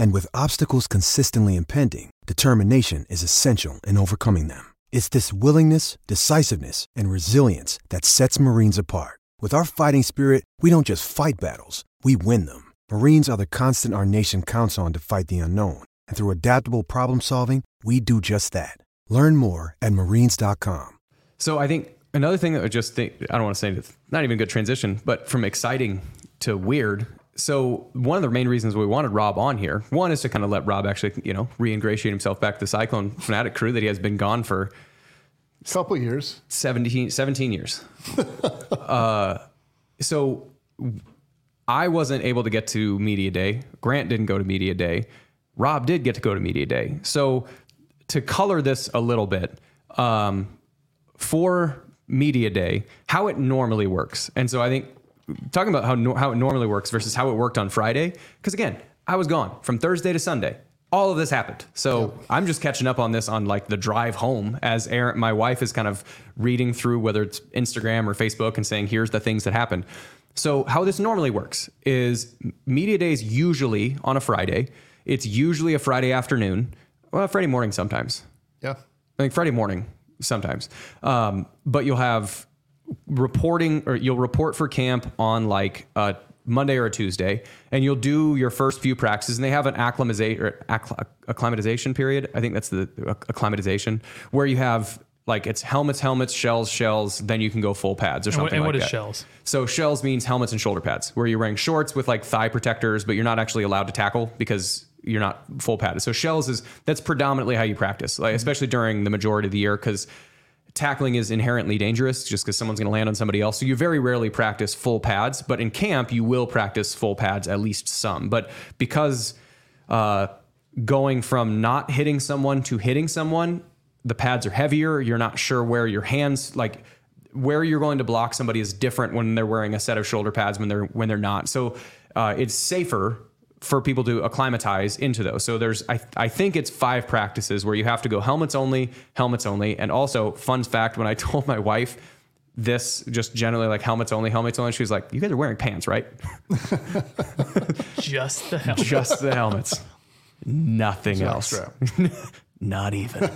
And with obstacles consistently impending, determination is essential in overcoming them. It's this willingness, decisiveness, and resilience that sets Marines apart. With our fighting spirit, we don't just fight battles, we win them. Marines are the constant our nation counts on to fight the unknown. And through adaptable problem solving, we do just that. Learn more at marines.com. So I think another thing that I just think I don't want to say not even a good transition, but from exciting to weird. So one of the main reasons we wanted Rob on here, one is to kind of let Rob actually, you know, reingratiate himself back to the Cyclone Fanatic crew that he has been gone for a couple years 17, 17 years. [laughs] uh, so I wasn't able to get to media day. Grant didn't go to media day. Rob did get to go to media day. So to color this a little bit, um, for media day, how it normally works. And so I think talking about how no, how it normally works versus how it worked on Friday, because again, I was gone from Thursday to Sunday. All of this happened. So I'm just catching up on this on like the drive home as Aaron, my wife is kind of reading through whether it's Instagram or Facebook and saying, here's the things that happened. So how this normally works is media days usually on a Friday. It's usually a Friday afternoon, well, Friday morning sometimes. Yeah. I think Friday morning sometimes. Um, but you'll have reporting or you'll report for camp on like a Monday or a Tuesday, and you'll do your first few practices, and they have an acclimatization acclimatization period. I think that's the acclimatization where you have like it's helmets, helmets, shells, shells. Then you can go full pads or And what- something and like what is that. shells? So shells means helmets and shoulder pads, where you're wearing shorts with like thigh protectors, but you're not actually allowed to tackle because you're not full padded. So shells is that's predominantly how you practice, like especially during the majority of the year, because tackling is inherently dangerous just because someone's going to land on somebody else. So you very rarely practice full pads, but in camp you will practice full pads at least some. But because uh, going from not hitting someone to hitting someone, the pads are heavier. You're not sure where your hands like where you're going to block somebody is different when they're wearing a set of shoulder pads when they're when they're not. So uh, it's safer for people to acclimatize into those. So there's I I think it's five practices where you have to go helmets only, helmets only, and also fun fact when I [laughs] told my wife this just generally like helmets only, helmets only, she was like, "You guys are wearing pants, right?" [laughs] Just the helmet. Just the helmets. Nothing Jock else. [laughs] Not even.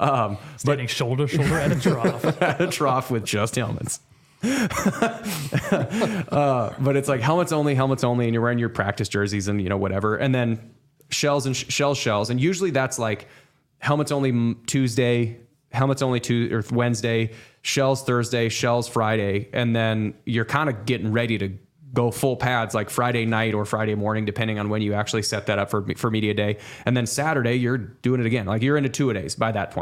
um, Standing shoulder to shoulder at a trough. at a trough with just helmets. [laughs] uh, but it's like helmets only, helmets only, and you're wearing your practice jerseys and you know whatever, and then shells and sh- shells, shells, and usually that's like helmets only Tuesday, helmets only Tuesday or Wednesday, shells Thursday, shells Friday, and then you're kind of getting ready to go full pads like Friday night or Friday morning, depending on when you actually set that up for for media day, and then Saturday you're doing it again, like you're into two a days by that.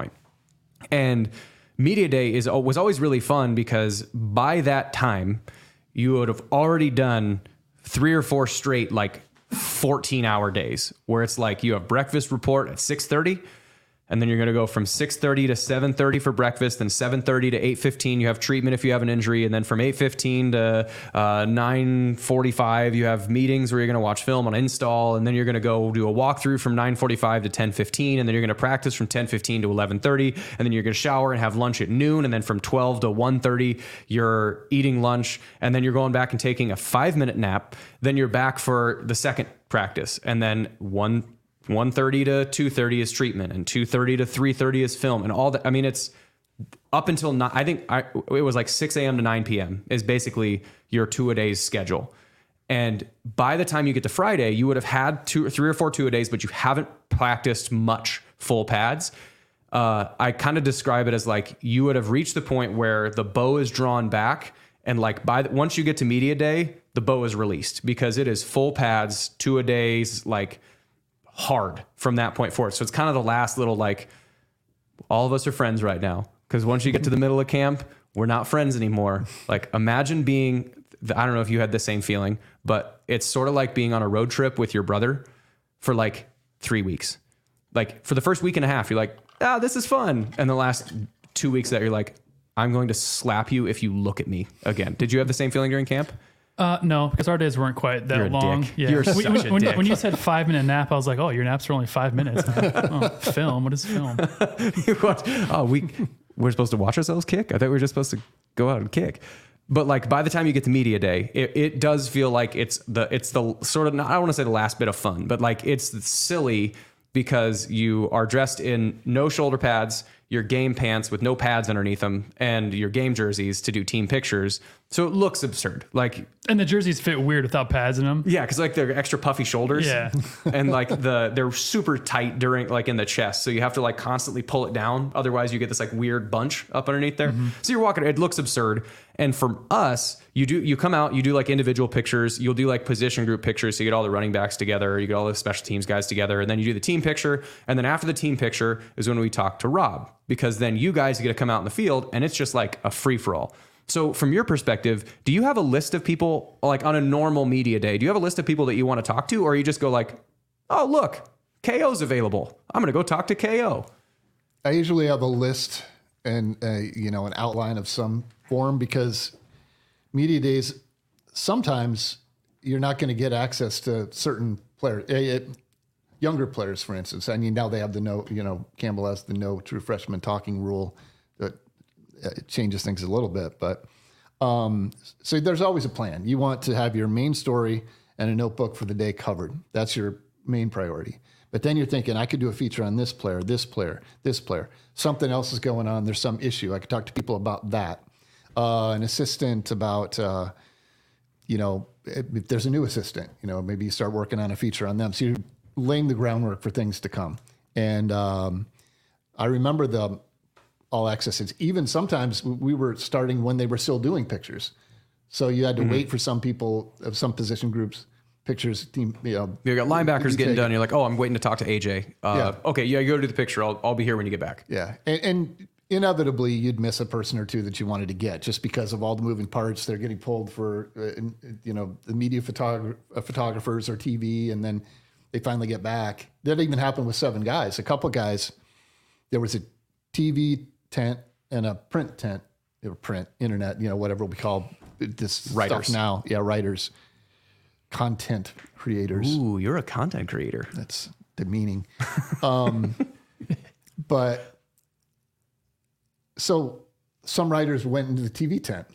And media day is was always really fun because by that time you would have already done three or four straight like 14 hour days where it's like you have breakfast report at 6:30 and then you're going to go from 6.30 to 7.30 for breakfast then 7.30 to 8.15 you have treatment if you have an injury and then from 8.15 to uh, 9.45 you have meetings where you're going to watch film on install and then you're going to go do a walkthrough from 9.45 to 10.15 and then you're going to practice from 10.15 to 11.30 and then you're going to shower and have lunch at noon and then from 12 to 1.30 you're eating lunch and then you're going back and taking a five minute nap then you're back for the second practice and then one 1.30 to 2.30 is treatment and 2.30 to 3.30 is film and all that i mean it's up until not, i think I, it was like 6 a.m to 9 p.m is basically your two a days schedule. And by the time you get to friday you would have had two three or four two a days but you haven't practiced much full pads. Uh, i kind of describe it as like you would have reached the point where the bow is drawn back and like by the, once you get to media day the bow is released because it is full pads two a days like hard from that point forward. So it's kind of the last little like, all of us are friends right now. Because once you get to the middle of camp, we're not friends anymore. Like, imagine being, I don't know if you had the same feeling, but it's sort of like being on a road trip with your brother for like three weeks. Like, for the first week and a half, you're like, ah, this is fun. And the last two weeks that you're like, I'm going to slap you if you look at me again. Did you have the same feeling during camp? Uh, no, because our days weren't quite that You're a long. dick. Yeah. You're when, such when- a when- dick. when you said five minute nap, I was like, oh, your naps are only five minutes. oh, [laughs] film. What is film? [laughs] What? oh, we we're supposed to watch ourselves kick. I thought we were just supposed to go out and kick. But like by the time you get to media day, it, it does feel like it's the it's the sort of I don't want to say the last bit of fun, but like it's silly because you are dressed in no shoulder pads, your game pants with no pads underneath them, and your game jerseys to do team pictures. So it looks absurd. Like And the jerseys fit weird without pads in them. yeah, because like they're extra puffy shoulders. Yeah. [laughs] and like the they're super tight during like in the chest, so you have to like constantly pull it down. Otherwise, you get this like weird bunch up underneath there. Mm-hmm. So you're walking. It looks absurd. And from us, you do you come out, you do like individual pictures. You'll do like position group pictures. So you get all the running backs together, you get all the special teams guys together, and then you do the team picture. And then after the team picture is when we talk to Rob, because then you guys get to come out in the field, and it's just like a free for all. So, from your perspective, do you have a list of people like on a normal media day? Do you have a list of people that you want to talk to, or you just go like, "Oh, look, KO's available. I'm going to go talk to KO." I usually have a list and uh, you know an outline of some form because media days sometimes you're not going to get access to certain players, eh, eh, younger players, for instance. I mean, now they have the no, you know, Campbell has the no true freshman talking rule that uh, changes things a little bit, but um, so there's always a plan. You want to have your main story and a notebook for the day covered. That's your main priority. But then you're thinking, I could do a feature on this player, this player, this player. Something else is going on. There's some issue. I could talk to people about that. Uh, an assistant about, uh, you know, if there's a new assistant, you know, maybe you start working on a feature on them. So you're laying the groundwork for things to come. And um, I remember the all accesses. Even sometimes we were starting when they were still doing pictures. So you had to Mhm. wait for some people of some position groups pictures team. You know, You got linebackers getting done. You're like, "Oh, I'm waiting to talk to AJ." Uh, Okay, yeah, you go do the picture. I'll, I'll be here when you get back. Yeah, and, and inevitably you'd miss a person or two that you wanted to get just because of all the moving parts. They're getting pulled for, uh, you know, the media photogra- uh, photographers or TV, and then they finally get back. That even happened with seven guys. A couple guys, there was a TV tent and a print tent, or print, internet, you know, whatever we call this Writers. stuff now. Yeah, writers, content creators. Ooh, you're a content creator. That's demeaning. Um, [laughs] but so some writers went into the TV tent.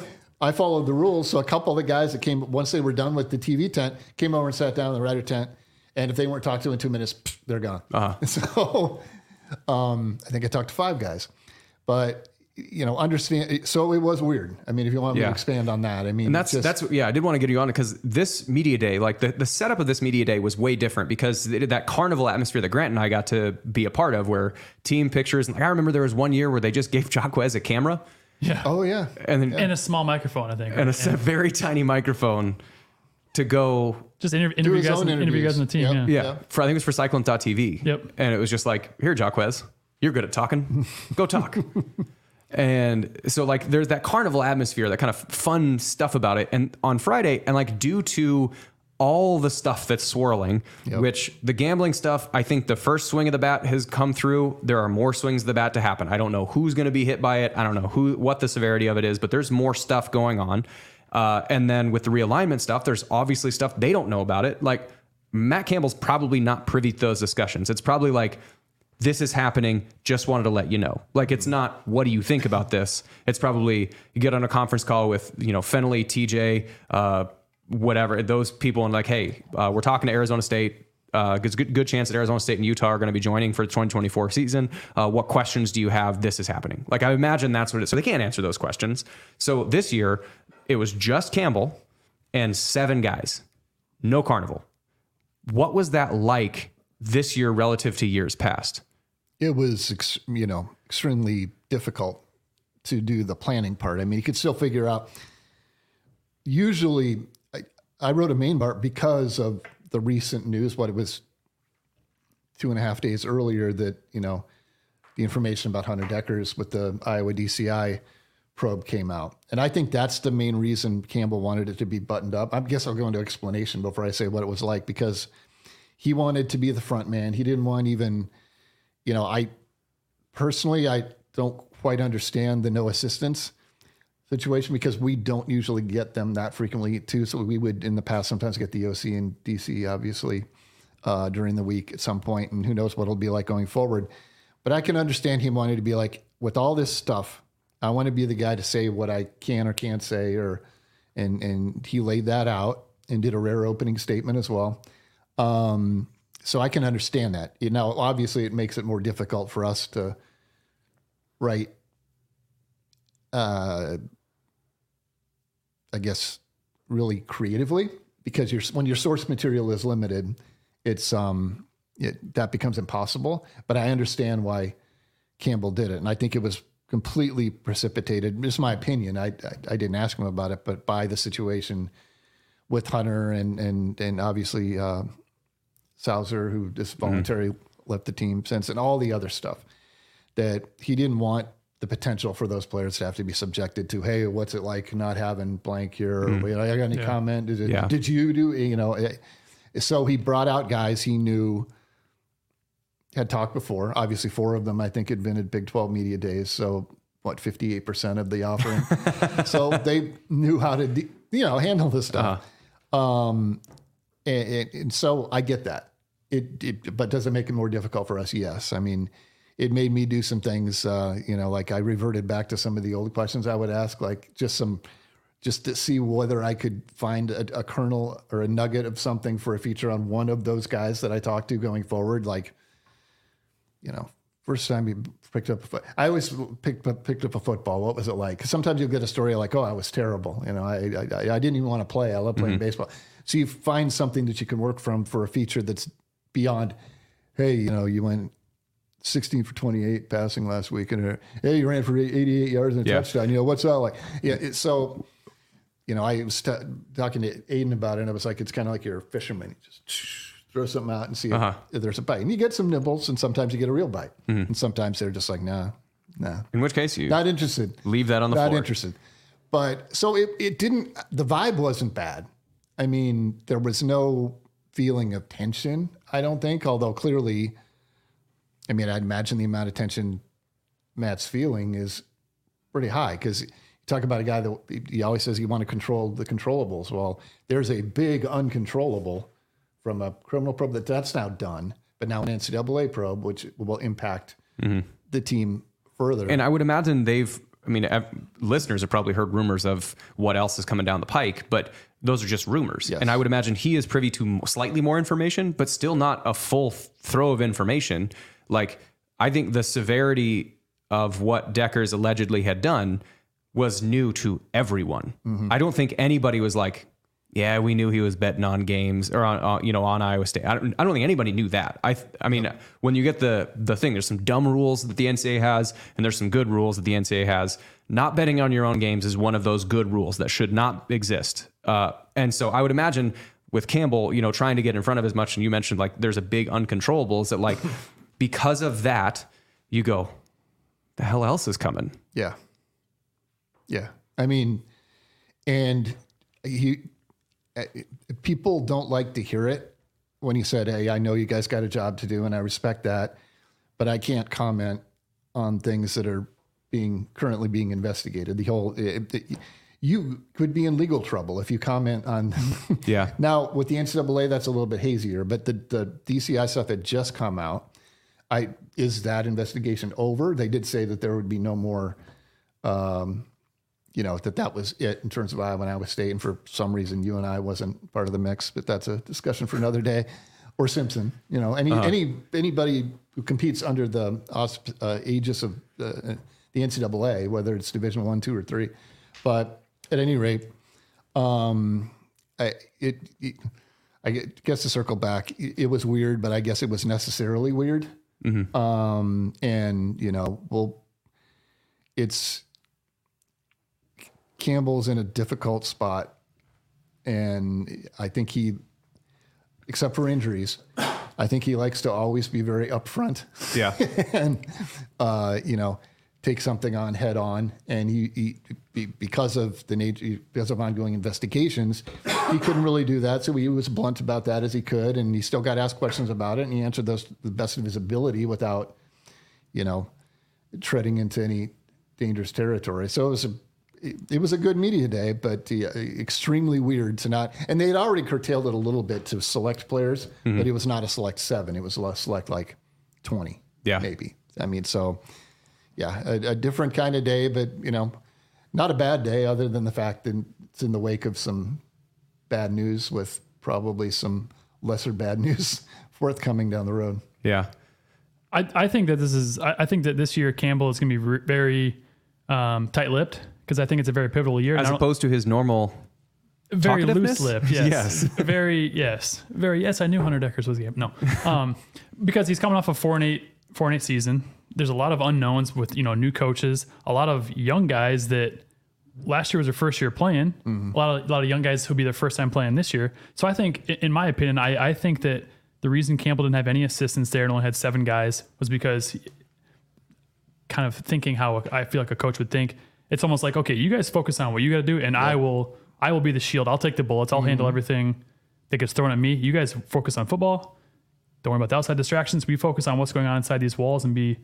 [laughs] I followed the rules. So a couple of the guys that came, once they were done with the TV tent, came over and sat down in the writer tent. And if they weren't talked to in two minutes, pff, they're gone. Uh-huh. [laughs] So um, I think I talked to five guys. But, you know, understand. So it was weird. I mean, if you want me Yeah. to expand on that, I mean, And that's just- that's yeah, I did want to get you on it because this media day, like the, the setup of this media day was way different because it, that carnival atmosphere that Grant and I got to be a part of, where team pictures. and Like I remember there was one year where they just gave [laughs] Jacquez a camera. Yeah. Oh yeah. And then And a small microphone, I think. and a right? s- [laughs] very tiny microphone to go Just interview, interview, guys, interview guys on the team. Yeah. yeah, For I think it was for Cyclone.tv. Yep. And it was just like, here, Jaquez, you're good at talking. Go talk. [laughs] and so like there's that carnival atmosphere, that kind of fun stuff about it. And on Friday, and like due to all the stuff that's swirling, which the gambling stuff, I think the first swing of the bat has come through. There are more swings of the bat to happen. I don't know who's going to be hit by it. I don't know who what the severity of it is, but there's more stuff going on. Uh, and then with the realignment stuff, there's obviously stuff they don't know about it. Like Matt Campbell's probably not privy to those discussions. It's probably like, this is happening. Just wanted to let you know. Like it's not. What do you think about this? It's probably you get on a conference call with you know Fenley, TJ, uh, whatever those people, and like, hey, uh, we're talking to Arizona State. Uh, it's good, good chance that Arizona State and Utah are going to be joining for the 2024 season. Uh, what questions do you have? This is happening. Like I imagine that's what it. So they can't answer those questions. So this year it was just Campbell and seven guys, no carnival. What was that like this year relative to years past? It was you know extremely difficult to do the planning part. I mean, you could still figure out. Usually, I, I wrote a main part because of the recent news. What it was two and a half days earlier that you know the information about Hunter Dekkers with the Iowa DCI probe came out, and I think that's the main reason Campbell wanted it to be buttoned up. I guess I'll go into explanation before I say what it was like because he wanted to be the front man. He didn't want even you know, I personally, I don't quite understand the no assistance situation because we don't usually get them that frequently too. So we would in the past sometimes get the OC and DC obviously uh, during the week at some point, and who knows what it'll be like going forward. But I can understand him wanting to be like, with all this stuff, I want to be the guy to say what I can or can't say, or and and he laid that out and did a rare opening statement as well. Um, so I can understand that. You know, obviously, it makes it more difficult for us to write. Uh, I guess really creatively because when your source material is limited, it's um it, that becomes impossible. But I understand why Campbell did it, and I think it was completely precipitated. Just my opinion. I, I I didn't ask him about it, but by the situation with Hunter and and and obviously. Uh, Sauser, who just voluntarily mm-hmm. left the team since, and all the other stuff that he didn't want the potential for those players to have to be subjected to. Hey, what's it like not having blank here? Mm. Or, I got any yeah. comment? Did, it, yeah. did you do? You know, it, so he brought out guys he knew had talked before. Obviously, four of them I think had been at Big Twelve media days. So what, fifty eight percent of the offering. [laughs] so they knew how to, de- you know, handle this stuff. Uh-huh. Um, and, and, so I get that. It, it, but does it make it more difficult for us? Yes. I mean, it made me do some things. Uh, you know, like I reverted back to some of the old questions I would ask, like just some, just to see whether I could find a, a kernel or a nugget of something for a feature on one of those guys that I talked to going forward. Like, you know, first time you picked up, a, I always picked up, picked up a football. What was it like? Because sometimes you'll get a story like, "Oh, I was terrible." You know, I I, I didn't even want to play. I love playing mm-hmm. baseball. So you find something that you can work from for a feature that's beyond, hey, you know, you went 16 for 28 passing last week, and uh, hey, you ran for 88 yards and a yeah. touchdown. You know, what's that like? Yeah, it, so, you know, I was t- talking to Aiden about it, and I was like, it's kind of like you're a fisherman. You just throw something out and see uh-huh. if, there's a bite. And you get some nibbles, and sometimes you get a real bite. Mm-hmm. And sometimes they're just like, nah, nah. In which case, you not interested. Leave that on the not floor. Not interested. But so it, it didn't, the vibe wasn't bad. I mean, there was no feeling of tension, I don't think, although clearly, I mean, I'd imagine the amount of tension Matt's feeling is pretty high because you talk about a guy that he always says you want to control the controllables. Well, there's a big uncontrollable from a criminal probe that that's now done, but now an NCAA probe, which will impact mm-hmm. the team further. And I would imagine they've I mean, listeners have probably heard rumors of what else is coming down the pike, but those are just rumors. Yes. And I would imagine he is privy to slightly more information, but still not a full throw of information. Like, I think the severity of what Dekkers allegedly had done was new to everyone. Mm-hmm. I don't think anybody was like, yeah, we knew he was betting on games or on, uh, you know, on Iowa State. I don't, I don't think anybody knew that. I, I mean, when you get the the thing, there's some dumb rules that the NCAA has, and there's some good rules that the NCAA has. Not betting on your own games is one of those good rules that should not exist. Uh, and so I would imagine with Campbell, you know, trying to get in front of as much, and you mentioned like there's a big uncontrollables that like [laughs] because of that, you go, the hell else is coming? Yeah, yeah. I mean, and he people don't like to hear it when he said, "Hey, I know you guys got a job to do, and I respect that, but I can't comment on things that are being currently being investigated." The whole it, it, you could be in legal trouble if you comment on. [laughs] Yeah. now with the NCAA, that's a little bit hazier, but the the DCI stuff that just come out, I is that investigation over? They did say that there would be no more. Um, you know that that was it in terms of Iowa and Iowa State, and for some reason you and I wasn't part of the mix, but that's a discussion for another day. Or Simpson, you know, any Uh-huh. any anybody who competes under the uh, aegis of uh, the NCAA, whether it's Division One, two, or three. But at any rate, um, I, it, it I guess to circle back, it, it was weird, but I guess it was necessarily weird. Mhm. Um, and you know, well, it's Campbell's in a difficult spot, and I think he, except for injuries, I think he likes to always be very upfront. Yeah. [laughs] and uh, you know, take something on head on. And he, he because of the nature, because of ongoing investigations, he couldn't really do that. So he was blunt about that as he could, and he still got asked questions about it, and he answered those to the best of his ability without, you know, treading into any dangerous territory. So it was a it, it was a good media day, but uh, extremely weird to not. And they had already curtailed it a little bit to select players, Mhm. but it was not a select seven. It was a select like twenty, Yeah. maybe. I mean, so yeah, a, a different kind of day, but you know, not a bad day, other than the fact that it's in the wake of some bad news with probably some lesser bad [laughs] news forthcoming down the road. Yeah. I, I think that this is I, I think that this year Campbell is going to be re- very um, tight-lipped because I think it's a very pivotal year. As opposed to his normal very loose lip. Yes. Yes. [laughs] very yes. Very yes. I knew Hunter Dekkers was the game. No, um, because he's coming off a four and eight four and eight season. There's a lot of unknowns with you know new coaches, a lot of young guys that last year was their first year playing. A lot of a lot of young guys who'll be their first time playing this year. So I think, in my opinion, I, I think that the reason Campbell didn't have any assistants there and only had seven guys was because kind of thinking how I feel like a coach would think. It's almost like, okay, you guys focus on what you got to do, and I will, I will be the shield. I'll take the bullets. I'll handle Mhm. everything that gets thrown at me. You guys focus on football. Don't worry about the outside distractions. We focus on what's going on inside these walls and be,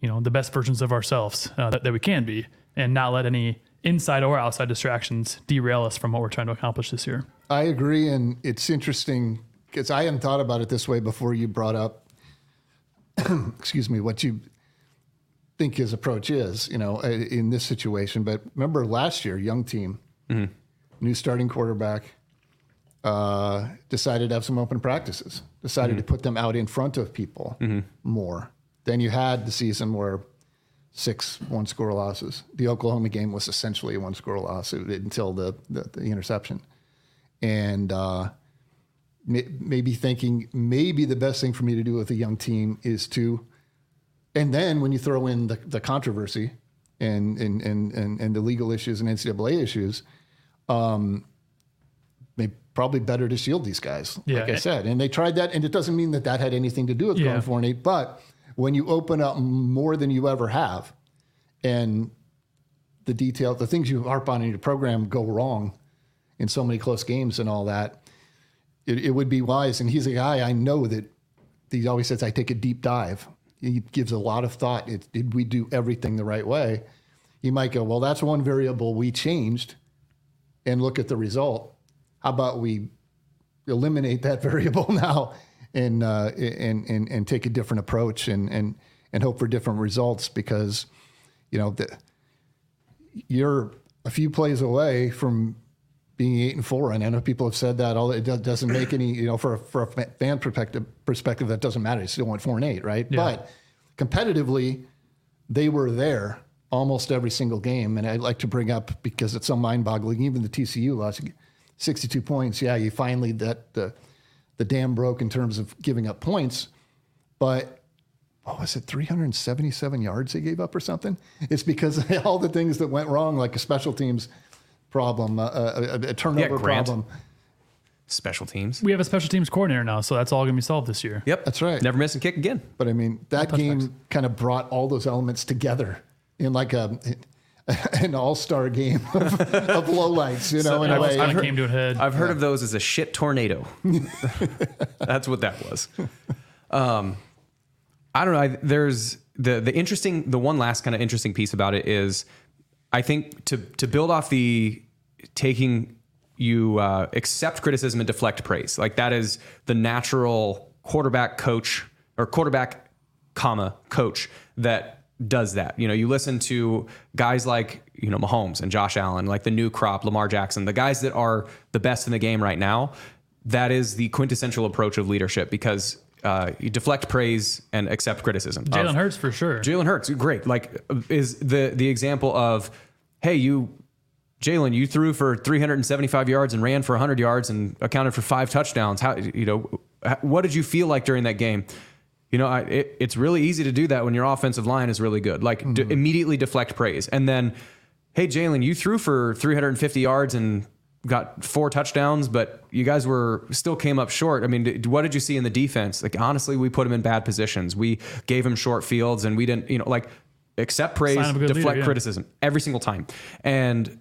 you know, the best versions of ourselves uh, that, that we can be, and not let any inside or outside distractions derail us from what we're trying to accomplish this year. I agree, and it's interesting because I hadn't thought about it this way before you brought up, [clears throat] excuse me, what you think his approach is, you know, uh, in this situation. But remember last year, young team, new starting quarterback, uh, decided to have some open practices, decided to put them out in front of people more. Then you had the season where six one score losses. The Oklahoma game was essentially a one score loss until the, the, the interception. And uh, may- maybe thinking maybe the best thing for me to do with a young team is to, and then when you throw in the, the controversy and, and, and, and, and the legal issues and NCAA issues, um, may probably better to shield these guys, Yeah. like I said. And they tried that, and it doesn't mean that that had anything to do with Yeah. going four and eight. But when you open up more than you ever have, and the detail, the things you harp on in your program go wrong in so many close games and all that, it, it would be wise. And he's a guy I know that he always says, I take a deep dive. He gives a lot of thought. It, did we do everything the right way? You might go, well, that's one variable we changed and look at the result. How about we eliminate that [laughs] variable now and, uh, and, and, and take a different approach and, and, and hope for different results because, you know, the, you're a few plays away from being eight and four. And I know people have said that all it doesn't make any, you know, for a, for a fan perspective, perspective, that doesn't matter. You still went four and eight, right? Yeah. But competitively, they were there almost every single game. And I'd like to bring up because it's so mind boggling, even the TCU loss, 62 points. Yeah, you finally, that the, the dam broke in terms of giving up points. But what was it, 377 yards they gave up or something? It's because [laughs] all the things that went wrong, like special teams problem, uh, a, a, a turnover Grant. problem. Special teams. We have a special teams coordinator now, so that's all going to be solved this year. Yep. That's right. Never miss a kick again. But I mean, that game kind of brought all those elements together in like a. [laughs] an all star game of, [laughs] of lowlights. You know, in a I've- way. I've heard- came to a head. I've heard of those as a shit tornado. [laughs] That's what that was. Um, I don't know. I, there's the the interesting, the one last kind of interesting piece about it is, I think to to build off the taking you uh, accept criticism and deflect praise. Like that is the natural quarterback coach or quarterback comma coach that does that. You know, you listen to guys like, you know, Mahomes and Josh Allen, like the new crop, Lamar Jackson, the guys that are the best in the game right now. That is the quintessential approach of leadership because uh, you deflect praise and accept criticism. Jalen Hurts for sure. Jalen Hurts, great. Like is the the example of, hey, you Jalen, you threw for 375 yards and ran for 100 yards and accounted for five touchdowns. How you know what did you feel like during that game? You know, I, it, it's really easy to do that when your offensive line is really good. Like d- mm-hmm. immediately deflect praise, and then, hey, Jalen, you threw for 350 yards and got four touchdowns, but you guys were still came up short. I mean, what did you see in the defense? Like honestly, we put him in bad positions. We gave him short fields, and we didn't. You know, like accept praise, Sign of a good deflect leader, yeah. criticism every single time, and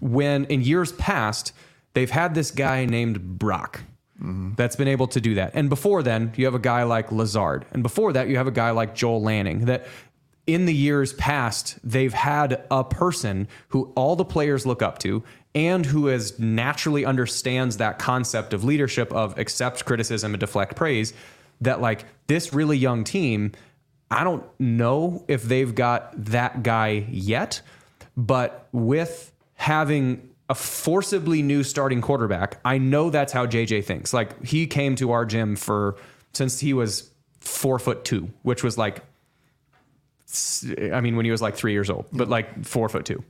when in years past they've had this guy named Brock that's been able to do that. And before then, you have a guy like Lazard. And before that, you have a guy like Joel Lanning that in the years past, they've had a person who all the players look up to and who is naturally understands that concept of leadership of accept criticism and deflect praise that like this really young team I don't know if they've got that guy yet, but with having a forcibly new starting quarterback, I know that's how JJ thinks. Like he came to our gym for since he was four foot two, which was like, I mean, when he was like three years old, but like four foot two.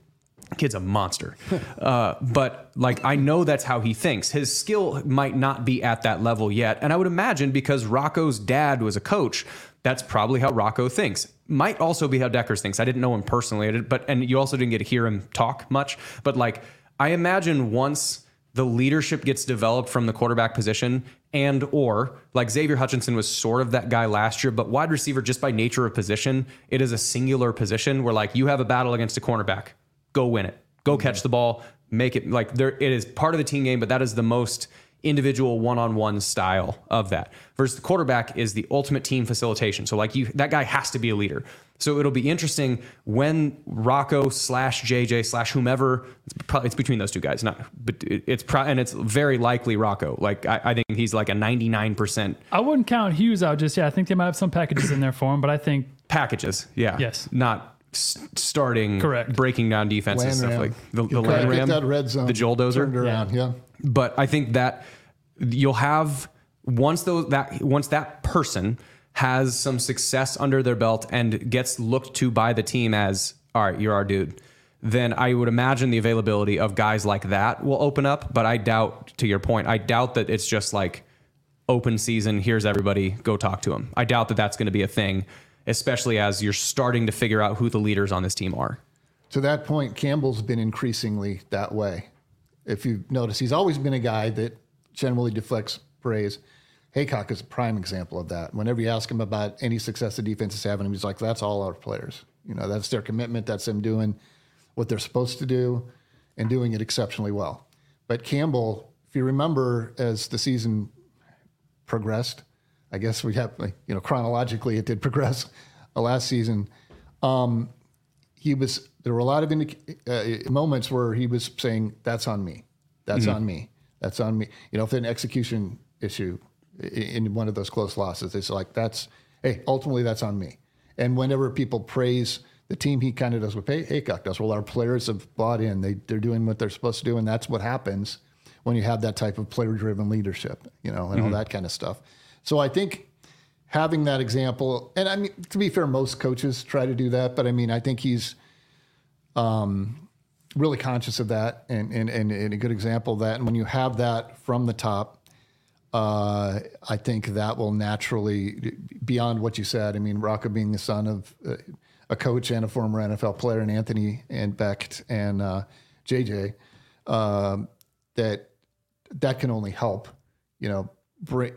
Kid's a monster. [laughs] uh, but like, I know that's how he thinks. His skill might not be at that level yet. And I would imagine because Rocco's dad was a coach, that's probably how Rocco thinks. Might also be how Dekkers thinks. I didn't know him personally, I did- but and you also didn't get to hear him talk much. But like, I imagine once the leadership gets developed from the quarterback position and or like Xavier Hutchinson was sort of that guy last year, but wide receiver just by nature of position, it is a singular position where like you have a battle against a cornerback, go win it, go mm-hmm. catch the ball, make it like there. It is part of the team game, but that is the most individual one-on-one style of that. Versus the quarterback is the ultimate team facilitation. So like you, that guy has to be a leader. So it'll be interesting when Rocco slash JJ slash whomever. It's probably it's between those two guys. Not, but it's pro, and it's very likely Rocco. Like I, I think he's like a ninety-nine percent I wouldn't count Hughes out just yet. I think they might have some packages in there for him, but I think packages. Yeah. Yes. Not s- starting Correct. breaking down defense and Land stuff ram. like the, the land ram, that red zone the Joel Dozer turned around, yeah. But I think that you'll have once those that once that person has some success under their belt and gets looked to by the team as all right, you're our dude. Then I would imagine the availability of guys like that will open up. But I doubt, to your point, I doubt that it's just like open season. Here's everybody, go talk to them. I doubt that that's going to be a thing, especially as you're starting to figure out who the leaders on this team are. To that point, Campbell's been increasingly that way. If you notice, he's always been a guy that generally deflects praise. Heacock is a prime example of that. Whenever you ask him about any success the defense is having, he's like, that's all our players. You know, that's their commitment. That's them doing what they're supposed to do and doing it exceptionally well. But Campbell, if you remember, as the season progressed, I guess we have, you know, chronologically, it did [laughs] progress last season. Um, he was there were a lot of indic- uh, moments where he was saying that's on me. That's Mhm. on me. That's on me. You know if an execution issue in one of those close losses it's like that's hey ultimately that's on me. And whenever people praise the team he kind of does what Hay- Heacock does. Well our players have bought in. They, they're doing what they're supposed to do and that's what happens when you have that type of player driven leadership you know and all Mhm. that kind of stuff. So I think having that example, and I mean, to be fair, most coaches try to do that, but I mean, I think he's um, really conscious of that and, and, and, and a good example of that. And when you have that from the top, uh, I think that will naturally, beyond what you said, I mean, Rocco being the son of uh, a coach and a former NFL player, and Anthony and Becht and uh, JJ, um, that that can only help, you know, bring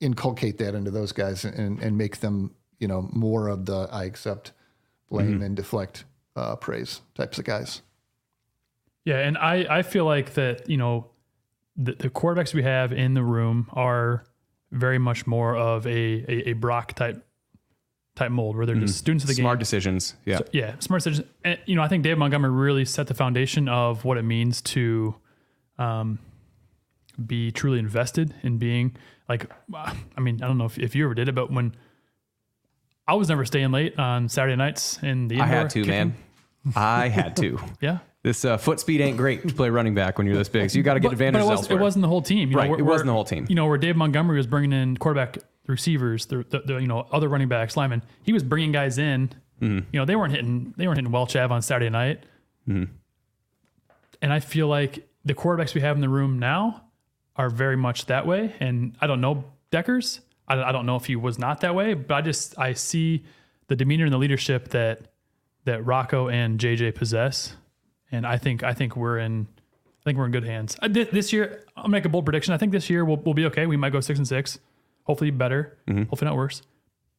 inculcate that into those guys and, and make them, you know, more of the I accept blame Mhm. and deflect uh, praise types of guys. Yeah, and I I feel like that you know the, the quarterbacks we have in the room are very much more of a a, a Brock type type mold where they're Mhm. just students of the game. Smart decisions. Yeah. So- yeah, smart decisions. And, you know, I think Dave Montgomery really set the foundation of what it means to um, be truly invested in being like, [sighs] I mean, I don't know if, if you ever did it, but when I was never staying late on Saturday nights in the I had to, kicking. man. I had to. [laughs] Yeah. This uh, foot speed ain't great to play running back when you're this big. So you got to get But- advantages But it, was, elsewhere. it wasn't the whole team. You Right, Know, it wasn't the whole team. You know, where Dave Montgomery was bringing in quarterback receivers, the, the, the you know other running backs, linemen. He was bringing guys in. Mhm. You know, they weren't hitting they weren't hitting Welch Ave on Saturday night. Mhm. And I feel like the quarterbacks we have in the room now are very much that way. And I don't know Dekkers. I don't, I don't know if he was not that way, but I just I see the demeanor and the leadership that that Rocco and JJ possess, and I think I think we're in I think we're in good hands. I, thi- this year, I'll make a bold prediction. I think this year we'll, we'll be okay. We might go six and six, hopefully better, Mhm. hopefully not worse.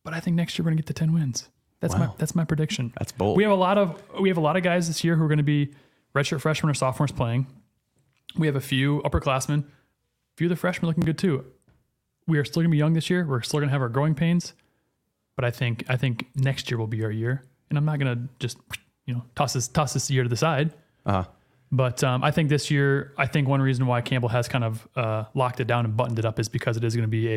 But I think next year we're gonna get to ten wins. That's my that's my prediction. That's bold. We have a lot of we have a lot of guys this year who are going to be redshirt freshmen or sophomores playing. We have a few upperclassmen. Few of the freshmen looking good too. We are still to be young this year. We're still to have our growing pains, but I think I think next year will be our year. And I'm not to just you know toss this toss this year to the side. Uh-huh. But um, I think this year, I think one reason why Campbell has kind of uh, locked it down and buttoned it up is because it is going to be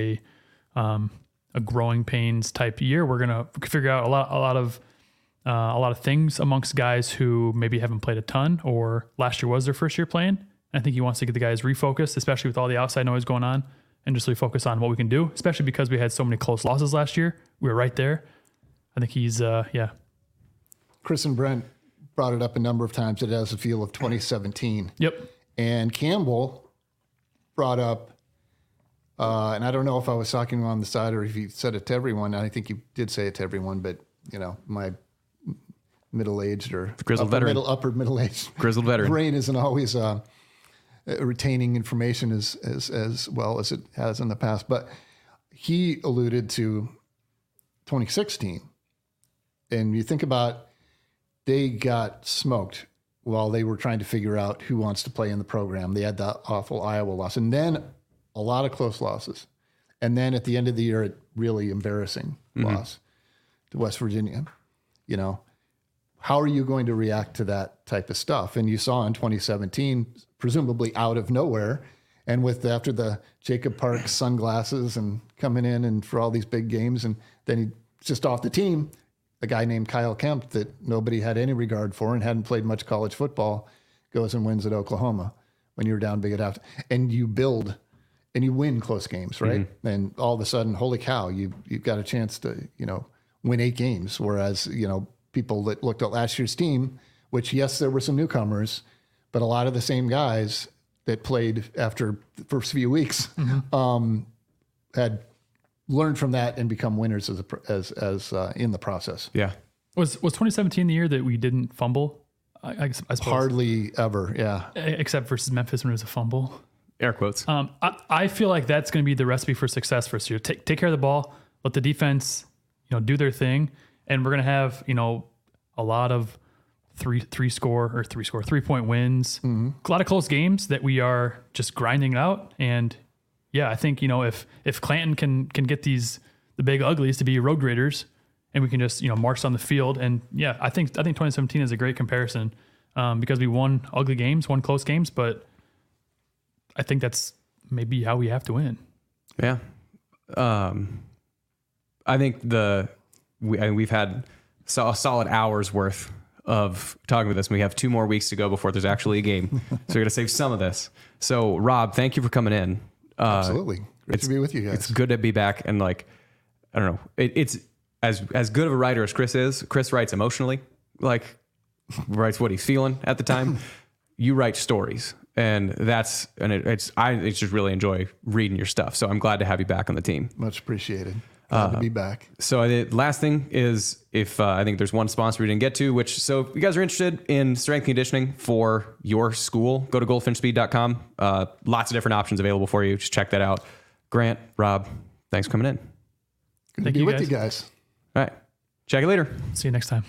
a um, a growing pains type year. We're going to figure out a lot a lot of uh, a lot of things amongst guys who maybe haven't played a ton or last year was their first year playing. And I think he wants to get the guys refocused, especially with all the outside noise going on, and just refocus on what we can do. Especially because we had so many close losses last year. We were right there. I think he's uh, yeah Chris and Brent brought it up a number of times. It has a feel of 2017. Yep. And Campbell brought up, uh, and I don't know if I was talking on the side or if he said it to everyone. I think he did say it to everyone, but you know, my middle-aged or grizzled upper veteran. middle, upper middle-aged Grizzled veteran. brain isn't always uh, retaining information as, as as well as it has in the past. But he alluded to 2016, and you think about they got smoked while they were trying to figure out who wants to play in the program. They had that awful Iowa loss, and then a lot of close losses, and then at the end of the year, a really embarrassing Mhm. loss to West Virginia. You know, how are you going to react to that type of stuff? And you saw in 2017, presumably out of nowhere, and with after the Jacob Park sunglasses and coming in and for all these big games, and then he just off the team, a guy named Kyle Kempt that nobody had any regard for and hadn't played much college football goes and wins at Oklahoma when you were down big at half, and you build and you win close games, right? Mm-hmm. And all of a sudden, holy cow, you you've got a chance to you know win eight games. Whereas you know people that looked at last year's team, which yes, there were some newcomers, but a lot of the same guys that played after the first few weeks um, had learned from that and become winners as a, as as uh, in the process. Yeah. was was 2017 the year that we didn't fumble. I, I, I suppose Hardly ever, yeah. Except versus Memphis when it was a fumble. Air quotes. Um, I, I feel like that's going to be the recipe for success for this year. Take take care of the ball, let the defense, you know, do their thing, and we're going to have you know a lot of three three score or three score three point wins, a lot of close games that we are just grinding out. And yeah, I think you know if if Clanton can can get these the big uglies to be road graders, and we can just you know march on the field, and yeah, I think I think 2017 is a great comparison um, because we won ugly games, won close games, but I think that's maybe how we have to win. Yeah. Um, I think the we I mean, we've had so a solid hours worth of talking with this. and We have two more weeks to go before there's actually a game, [laughs] so we're gonna save some of this. So, Rob, thank you for coming in. Uh, Absolutely, great to be with you guys. It's good to be back, and like I don't know, it, it's as as good of a writer as Chris is. Chris writes emotionally, like writes what he's feeling at the time. [laughs] you write stories, and that's and it, it's I it's just really enjoy reading your stuff. So I'm glad to have you back on the team. Much appreciated. Glad to Uh, be back. So the last thing is if uh, I think there's one sponsor we didn't get to, which so if you guys are interested in strength conditioning for your school, go to goldfinchspeed.com. Uh, lots of different options available for you. Just check that out. Grant, Rob, thanks for coming in. Good Thank to be you, with guys. you guys. All right. Check you later. See you next time.